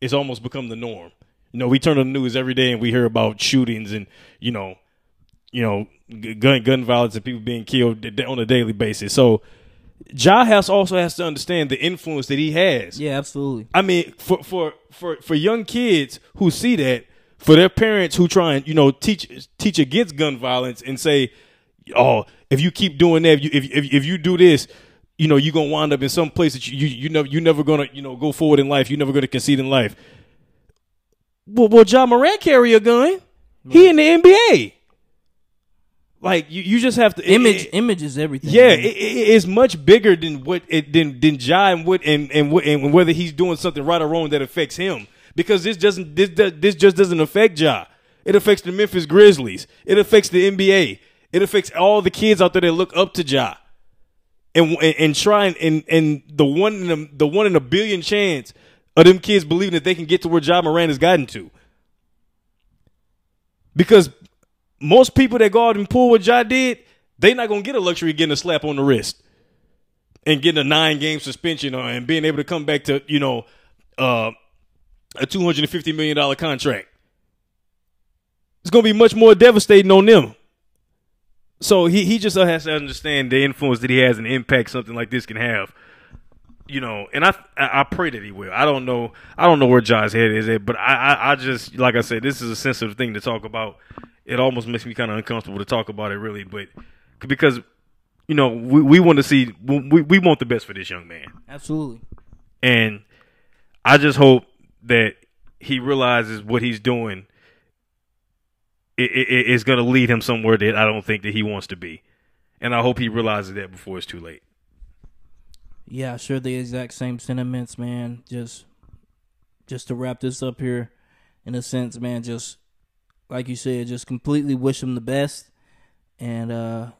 S2: It's almost become the norm. You know, we turn on the news every day and we hear about shootings and you know, you know, gun gun violence and people being killed on a daily basis. So, Ja has also has to understand the influence that he has.
S1: Yeah, absolutely.
S2: I mean, for for for for young kids who see that, for their parents who try and you know teach teach against gun violence and say, oh, if you keep doing that, if you if if, if you do this, you know you're gonna wind up in some place that you you, you never you never gonna you know go forward in life. You're never gonna concede in life. Well, well, Ja Morant carry a gun. He in the NBA. Like you, you just have to
S1: Image,
S2: it-
S1: image is everything.
S2: yeah, it, it, it's much bigger than what it than than Ja and what and and, what, and whether he's doing something right or wrong that affects him. Because this doesn't this this just doesn't affect Ja. It affects the Memphis Grizzlies. It affects the NBA. It affects all the kids out there that look up to Ja. And and, and try and, and and the one in a, the one in a billion chance of them kids believing that they can get to where Ja Morant has gotten to. Because most people that go out and pull what Ja did, they're not gonna get a luxury getting a slap on the wrist and getting a nine game suspension or and being able to come back to you know uh, a two hundred and fifty million dollar contract. It's gonna be much more devastating on them. So he he just has to understand the influence that he has and the impact something like this can have. You know, and I I pray that he will. I don't know I don't know where Ja's head is at, but I, I I just like I said, this is a sensitive thing to talk about. It almost makes me kind of uncomfortable to talk about it, really, but because you know, we, we want to see we we want the best for this young man,
S1: Absolutely.
S2: and I just hope that he realizes what he's doing it, it, is going to lead him somewhere that I don't think that he wants to be, and I hope he realizes that before it's too late.
S1: Yeah, sure. The exact same sentiments, man. Just, just to wrap this up here, in a sense, man. Just like you said, just completely wish him the best, and uh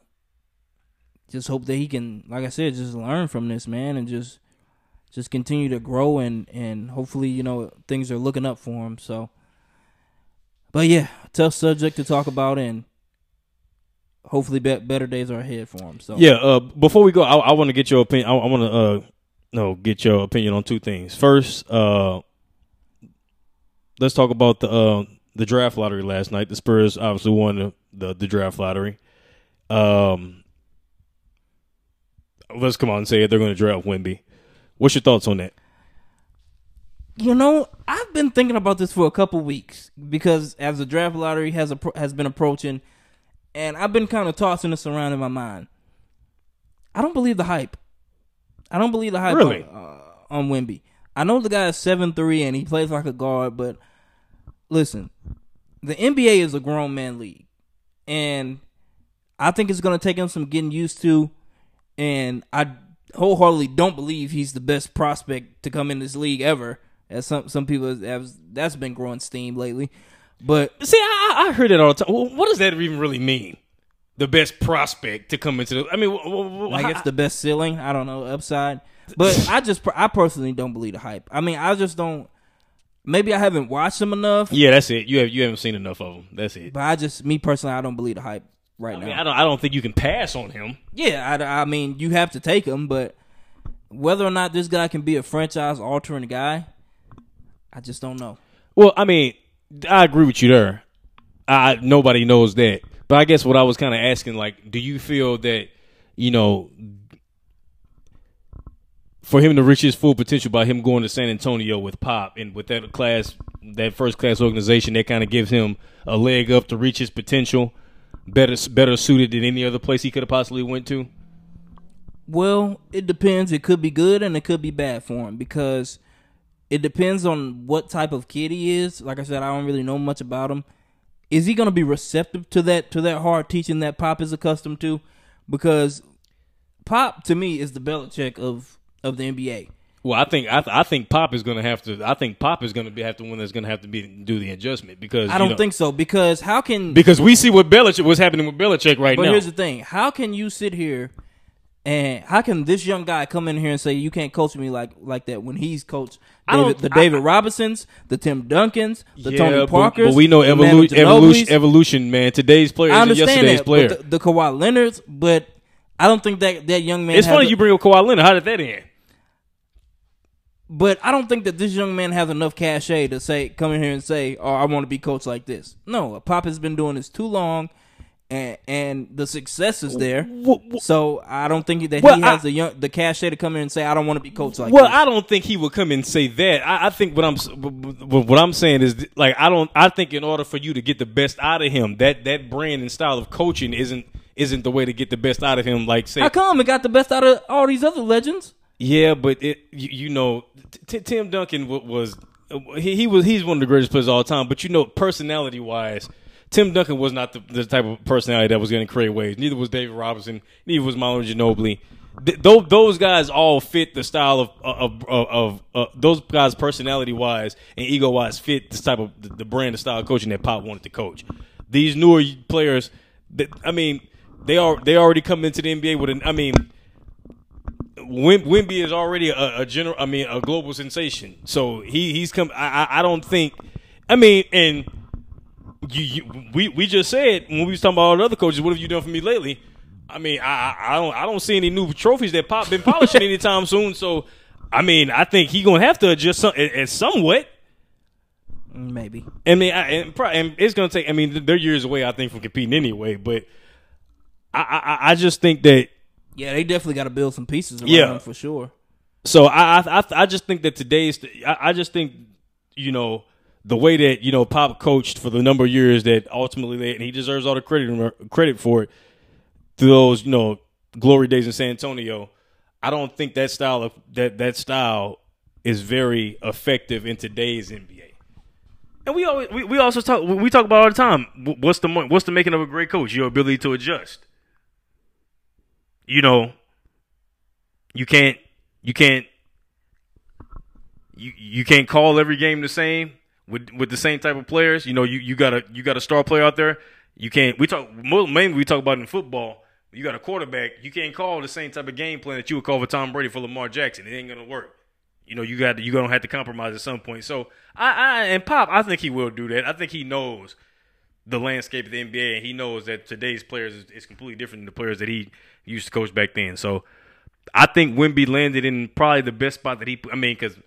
S1: just hope that he can, like I said, just learn from this, man, and just, just continue to grow, and and hopefully, you know, things are looking up for him. So, but yeah, tough subject to talk about, and hopefully, be- better days are ahead for him. So
S2: yeah, uh, before we go, I, I want to get your opinion. I, I want to uh, no get your opinion on two things. First, uh, let's talk about the uh, the draft lottery last night. The Spurs obviously won the the, the draft lottery. Um, let's come on and say it. They're going to draft Wemby. What's your thoughts on that?
S1: You know, I've been thinking about this for a couple weeks because as the draft lottery has a, has been approaching, and I've been kind of tossing this around in my mind. I don't believe the hype. I don't believe the hype
S2: really?
S1: on, uh, on Wemby. I know the guy is seven three and he plays like a guard, but listen, the NBA is a grown man league, and I think it's going to take him some getting used to. And I wholeheartedly don't believe he's the best prospect to come in this league ever. As some some people have that's been growing steam lately. But
S2: see, I, I heard it all the time. What does that even really mean? The best prospect to come into the. I mean,
S1: like it's the best ceiling. I don't know upside, but I just I personally don't believe the hype. I mean, I just don't. Maybe I haven't watched them enough.
S2: Yeah, that's it. You have you haven't seen enough of them. That's it.
S1: But I just me personally, I don't believe the hype right
S2: I
S1: now.
S2: Mean, I don't. I don't think you can pass on him.
S1: Yeah, I, I mean, you have to take him, but whether or not this guy can be a franchise altering guy, I just don't know.
S2: Well, I mean, I agree with you there. I nobody knows that, but I guess what I was kind of asking, like, do you feel that you know for him to reach his full potential by him going to San Antonio with Pop and with that class, that first class organization, that kind of gives him a leg up to reach his potential, better better suited than any other place he could have possibly went to.
S1: Well, it depends. It could be good and it could be bad for him because it depends on what type of kid he is. Like I said, I don't really know much about him. Is he going to be receptive to that to that hard teaching that Pop is accustomed to? Because Pop to me is the Belichick of of the NBA.
S2: Well, I think I, th- I think Pop is going to have to. I think Pop is going to be have to one that's going to have to be do the adjustment because
S1: I don't
S2: know,
S1: think so. Because how can
S2: because we see what Belichick what's happening with Belichick right
S1: but
S2: now.
S1: But here's the thing: how can you sit here and how can this young guy come in here and say you can't coach me like like that when he's coached David, the David I, Robinsons, the Tim Duncans, the
S2: yeah,
S1: Tony Parkers?
S2: But, but we know evolu- evolution, evolution, man. Today's player I understand yesterday's that, player.
S1: The, the Kawhi Leonard's, but I don't think that that young man.
S2: It's funny a, you bring up Kawhi Leonard. How did that end?
S1: But I don't think that this young man has enough cachet to say, come in here and say, "Oh, I want to be coached like this." No, a Pop has been doing this too long, and and the success is there. So I don't think that well, he has I, the young the cachet to come in and say, "I don't want to be coached like."
S2: Well,
S1: this.
S2: I don't think he would come and say that. I, I, think what I'm what I'm saying is like I don't. I think in order for you to get the best out of him, that that brand and style of coaching isn't isn't the way to get the best out of him. Like say,
S1: how come it got the best out of all these other legends?
S2: Yeah, but it you, you know T- Tim Duncan was he, he was he's one of the greatest players of all time. But you know, personality wise, Tim Duncan was not the, the type of personality that was going to create waves. Neither was David Robinson. Neither was Manu Ginobili. Th- those, those guys all fit the style of of, of, of uh, those guys personality wise and ego wise fit this type of the, the brand of style of coaching that Pop wanted to coach. These newer players, I mean, they are they already come into the NBA with an. I mean, Wim, Wemby is already a, a, general. I mean, a global sensation. So he he's come. I I, don't think. I mean, and you, you, we we just said when we was talking about all the other coaches. What have you done for me lately? I mean, I I don't I don't see any new trophies that pop been polishing anytime soon. So, I mean, I think he gonna have to adjust some, at somewhat.
S1: Maybe.
S2: I mean, I, and, and it's gonna take. I mean, they're years away. I think from competing anyway. But I I, I just think that
S1: yeah, they definitely got to build some pieces around
S2: yeah.
S1: him for sure.
S2: So I, I I just think that today's I, I just think you know the way that you know Pop coached for the number of years that ultimately they, and he deserves all the credit credit for it through those you know glory days in San Antonio, I don't think that style of that that style is very effective in today's NBA. And we always we, we also talk we talk about all the time. What's the what's the making of a great coach? Your ability to adjust. You know, you can't you can't you you can't call every game the same with with the same type of players. You know, you, you got a you got a star player out there. You can't. We talk mainly we talk about in football. You got a quarterback. You can't call the same type of game plan that you would call for Tom Brady for Lamar Jackson. It ain't gonna work. You know, you got you gonna have to compromise at some point. So I, I and Pop, I think he will do that. I think he knows the landscape of the NBA, and he knows that today's players is, is completely different than the players that he used to coach back then. So I think Wemby landed in probably the best spot that he. I mean, because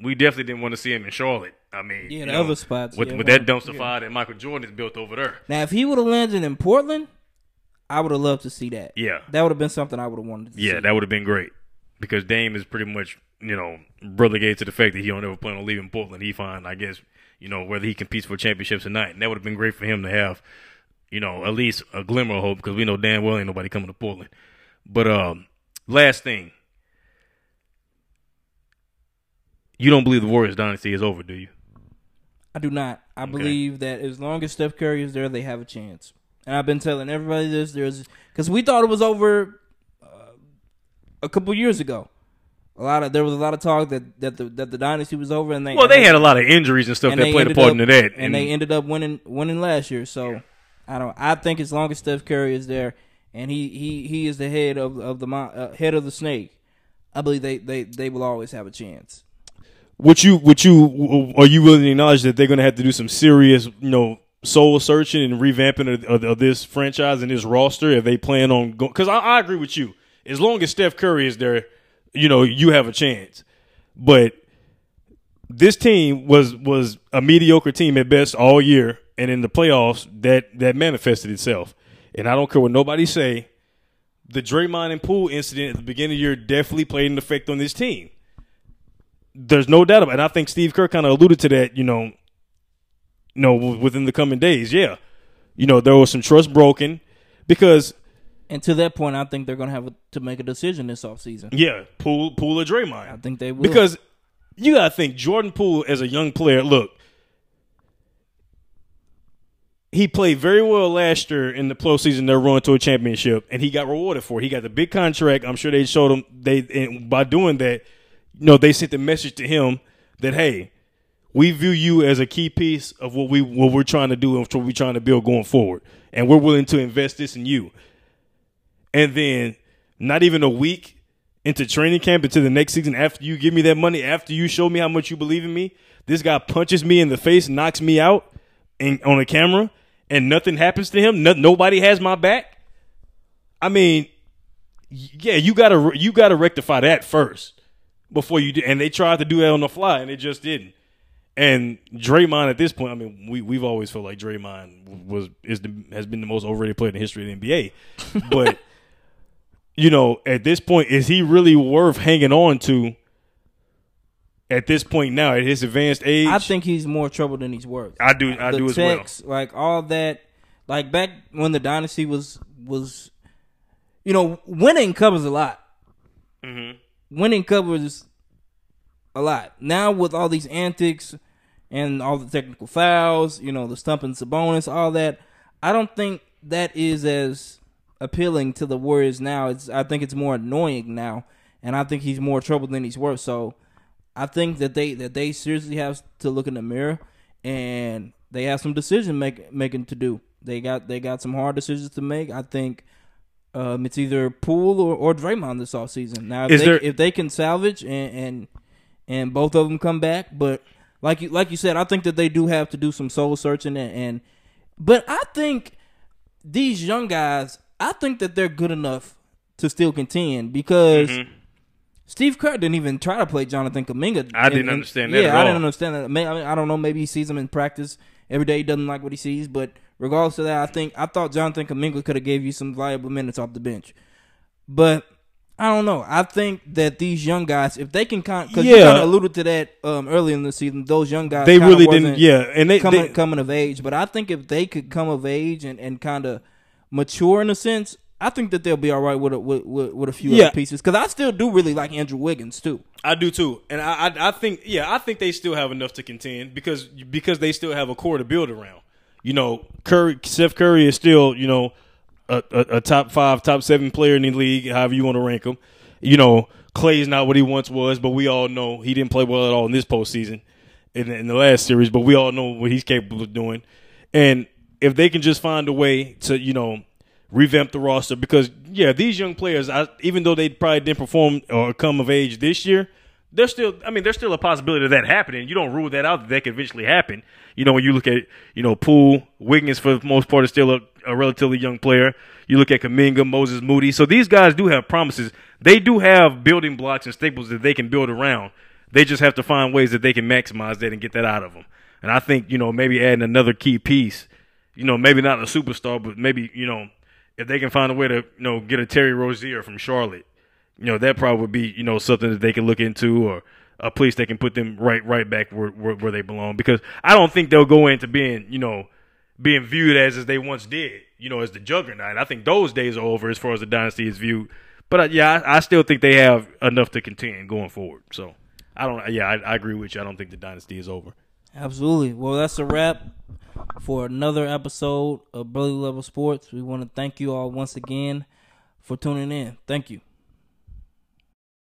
S2: we definitely didn't want to see him in Charlotte. I mean,
S1: yeah, the know, other spots
S2: with,
S1: yeah,
S2: with that dumpster fire that Michael Jordan has built over there.
S1: Now, if he would have landed in Portland, I would have loved to see that.
S2: Yeah,
S1: that would have been something I would have wanted.
S2: yeah,
S1: see.
S2: that would have been great because Dame is pretty much you know relegated to the fact that he don't ever plan on leaving Portland. He find I guess you know whether he competes for championships or not, and that would have been great for him to have you know at least a glimmer of hope because we know damn well ain't nobody coming to Portland. But um, last thing You don't believe the Warriors dynasty is over, do you?
S1: I do not. I okay. believe that as long as Steph Curry is there, they have a chance. And I've been telling everybody this. There's because we thought it was over uh, a couple years ago. A lot of there was a lot of talk that that the that the dynasty was over, and they
S2: well they had a lot of injuries and stuff and that played a part
S1: up,
S2: into that,
S1: and, and, they ended up winning winning last year. So I don't. I think as long as Steph Curry is there, and he he he is the head of of the uh, head of the snake, I believe they they they will always have a chance
S2: would you would you are you willing to acknowledge that they're going to have to do some serious you know soul searching and revamping of, of, of this franchise and this roster if they plan on going? Because I, I agree with you. As long as Steph Curry is there, you know you have a chance. But this team was was a mediocre team at best all year, and in the playoffs that that manifested itself. And I don't care what nobody say. The Draymond and Poole incident at the beginning of the year definitely played an effect on this team there's no doubt about it. And I think Steve Kerr kind of alluded to that, you know, you know, within the coming days. Yeah. You know, there was some trust broken because
S1: and to that point, I think they're going to have to make a decision this offseason.
S2: Yeah, Poole, Poole or Draymond.
S1: I think they will.
S2: Because you got to think Jordan Poole as a young player, look, he played very well last year in the postseason. They're run to a championship, and he got rewarded for it. He got the big contract. I'm sure they showed him they by doing that know, they sent the message to him that hey, we view you as a key piece of what we what we're trying to do and what we're trying to build going forward, and we're willing to invest this in you. And then, not even a week into training camp into the next season, after you give me that money, after you show me how much you believe in me, this guy punches me in the face, knocks me out, and on a camera, and nothing happens to him. No, nobody has my back. I mean, yeah, you gotta you gotta rectify that first before you do. And they tried to do that on the fly, and it just didn't. And Draymond at this point, I mean, we we've always felt like Draymond was is the, has been the most overrated player in the history of the NBA. But you know, at this point, is he really worth hanging on to? At this point now, at his advanced age,
S1: I think he's more trouble than he's worth.
S2: I do, I
S1: the
S2: do as
S1: text, well. Like all that, like back when the dynasty was was, you know, winning covers a lot. Mm-hmm winning covers a lot. Now with all these antics and all the technical fouls, you know, the stumping Sabonis, all that, I don't think that is as appealing to the Warriors now. It's I think it's more annoying now, and I think he's more trouble than he's worth. So I think that they that they seriously have to look in the mirror and they have some decision make, making to do. They got they got some hard decisions to make. I think um, it's either Poole or, or Draymond this offseason. Now, if, Is they, there... if they can salvage and, and and both of them come back, but like you like you said, I think that they do have to do some soul searching and, and but I think these young guys, I think that they're good enough to still contend because mm-hmm. Steve Kerr didn't even try to play Jonathan Kuminga.
S2: I didn't understand that.
S1: Yeah, I didn't understand that. I, mean, I don't know. Maybe he sees him in practice every day. He doesn't like what he sees, but regardless of that, I think I thought Jonathan Kuminga could have gave you some valuable minutes off the bench, but I don't know. I think that these young guys, if they can, because yeah. you kind of alluded to that um, early in the season, those young guys,
S2: they really didn't, yeah, and they
S1: coming,
S2: they,
S1: coming of age. But I think if they could come of age and, and kind of mature in a sense, I think that they'll be all right with a, with, with, with a few
S2: Yeah.
S1: other pieces because I still do really like Andrew Wiggins too.
S2: I do too, and I, I I think yeah, I think they still have enough to contend because because they still have a core to build around. You know, Curry, Steph Curry is still you know a, a, a top five, top seven player in the league, however you want to rank him. You know, Clay's not what he once was, but we all know he didn't play well at all in this postseason in, in the last series. But we all know what he's capable of doing, and if they can just find a way to you know revamp the roster because yeah, these young players, I, even though they probably didn't perform or come of age this year, they're still. I mean, there's still a possibility of that happening. You don't rule that out that that could eventually happen. You know, when you look at you know Poole, Wiggins for the most part is still a, a relatively young player. You look at Kuminga, Moses Moody. So these guys do have promises. They do have building blocks and staples that they can build around. They just have to find ways that they can maximize that and get that out of them. And I think you know maybe adding another key piece. You know, maybe not a superstar, but maybe you know if they can find a way to you know get a Terry Rozier from Charlotte, you know that probably would be you know something that they can look into or a place that can put them right right back where, where where they belong because I don't think they'll go into being you know being viewed as as they once did you know as the juggernaut. I think those days are over as far as the dynasty is viewed. But uh, yeah, I, I still think they have enough to contend going forward. So I don't. Yeah, I, I agree with you. I don't think the dynasty is over.
S1: Absolutely. Well, that's a wrap for another episode of Brotherly Level Sports. We want to thank you all once again for tuning in. Thank you.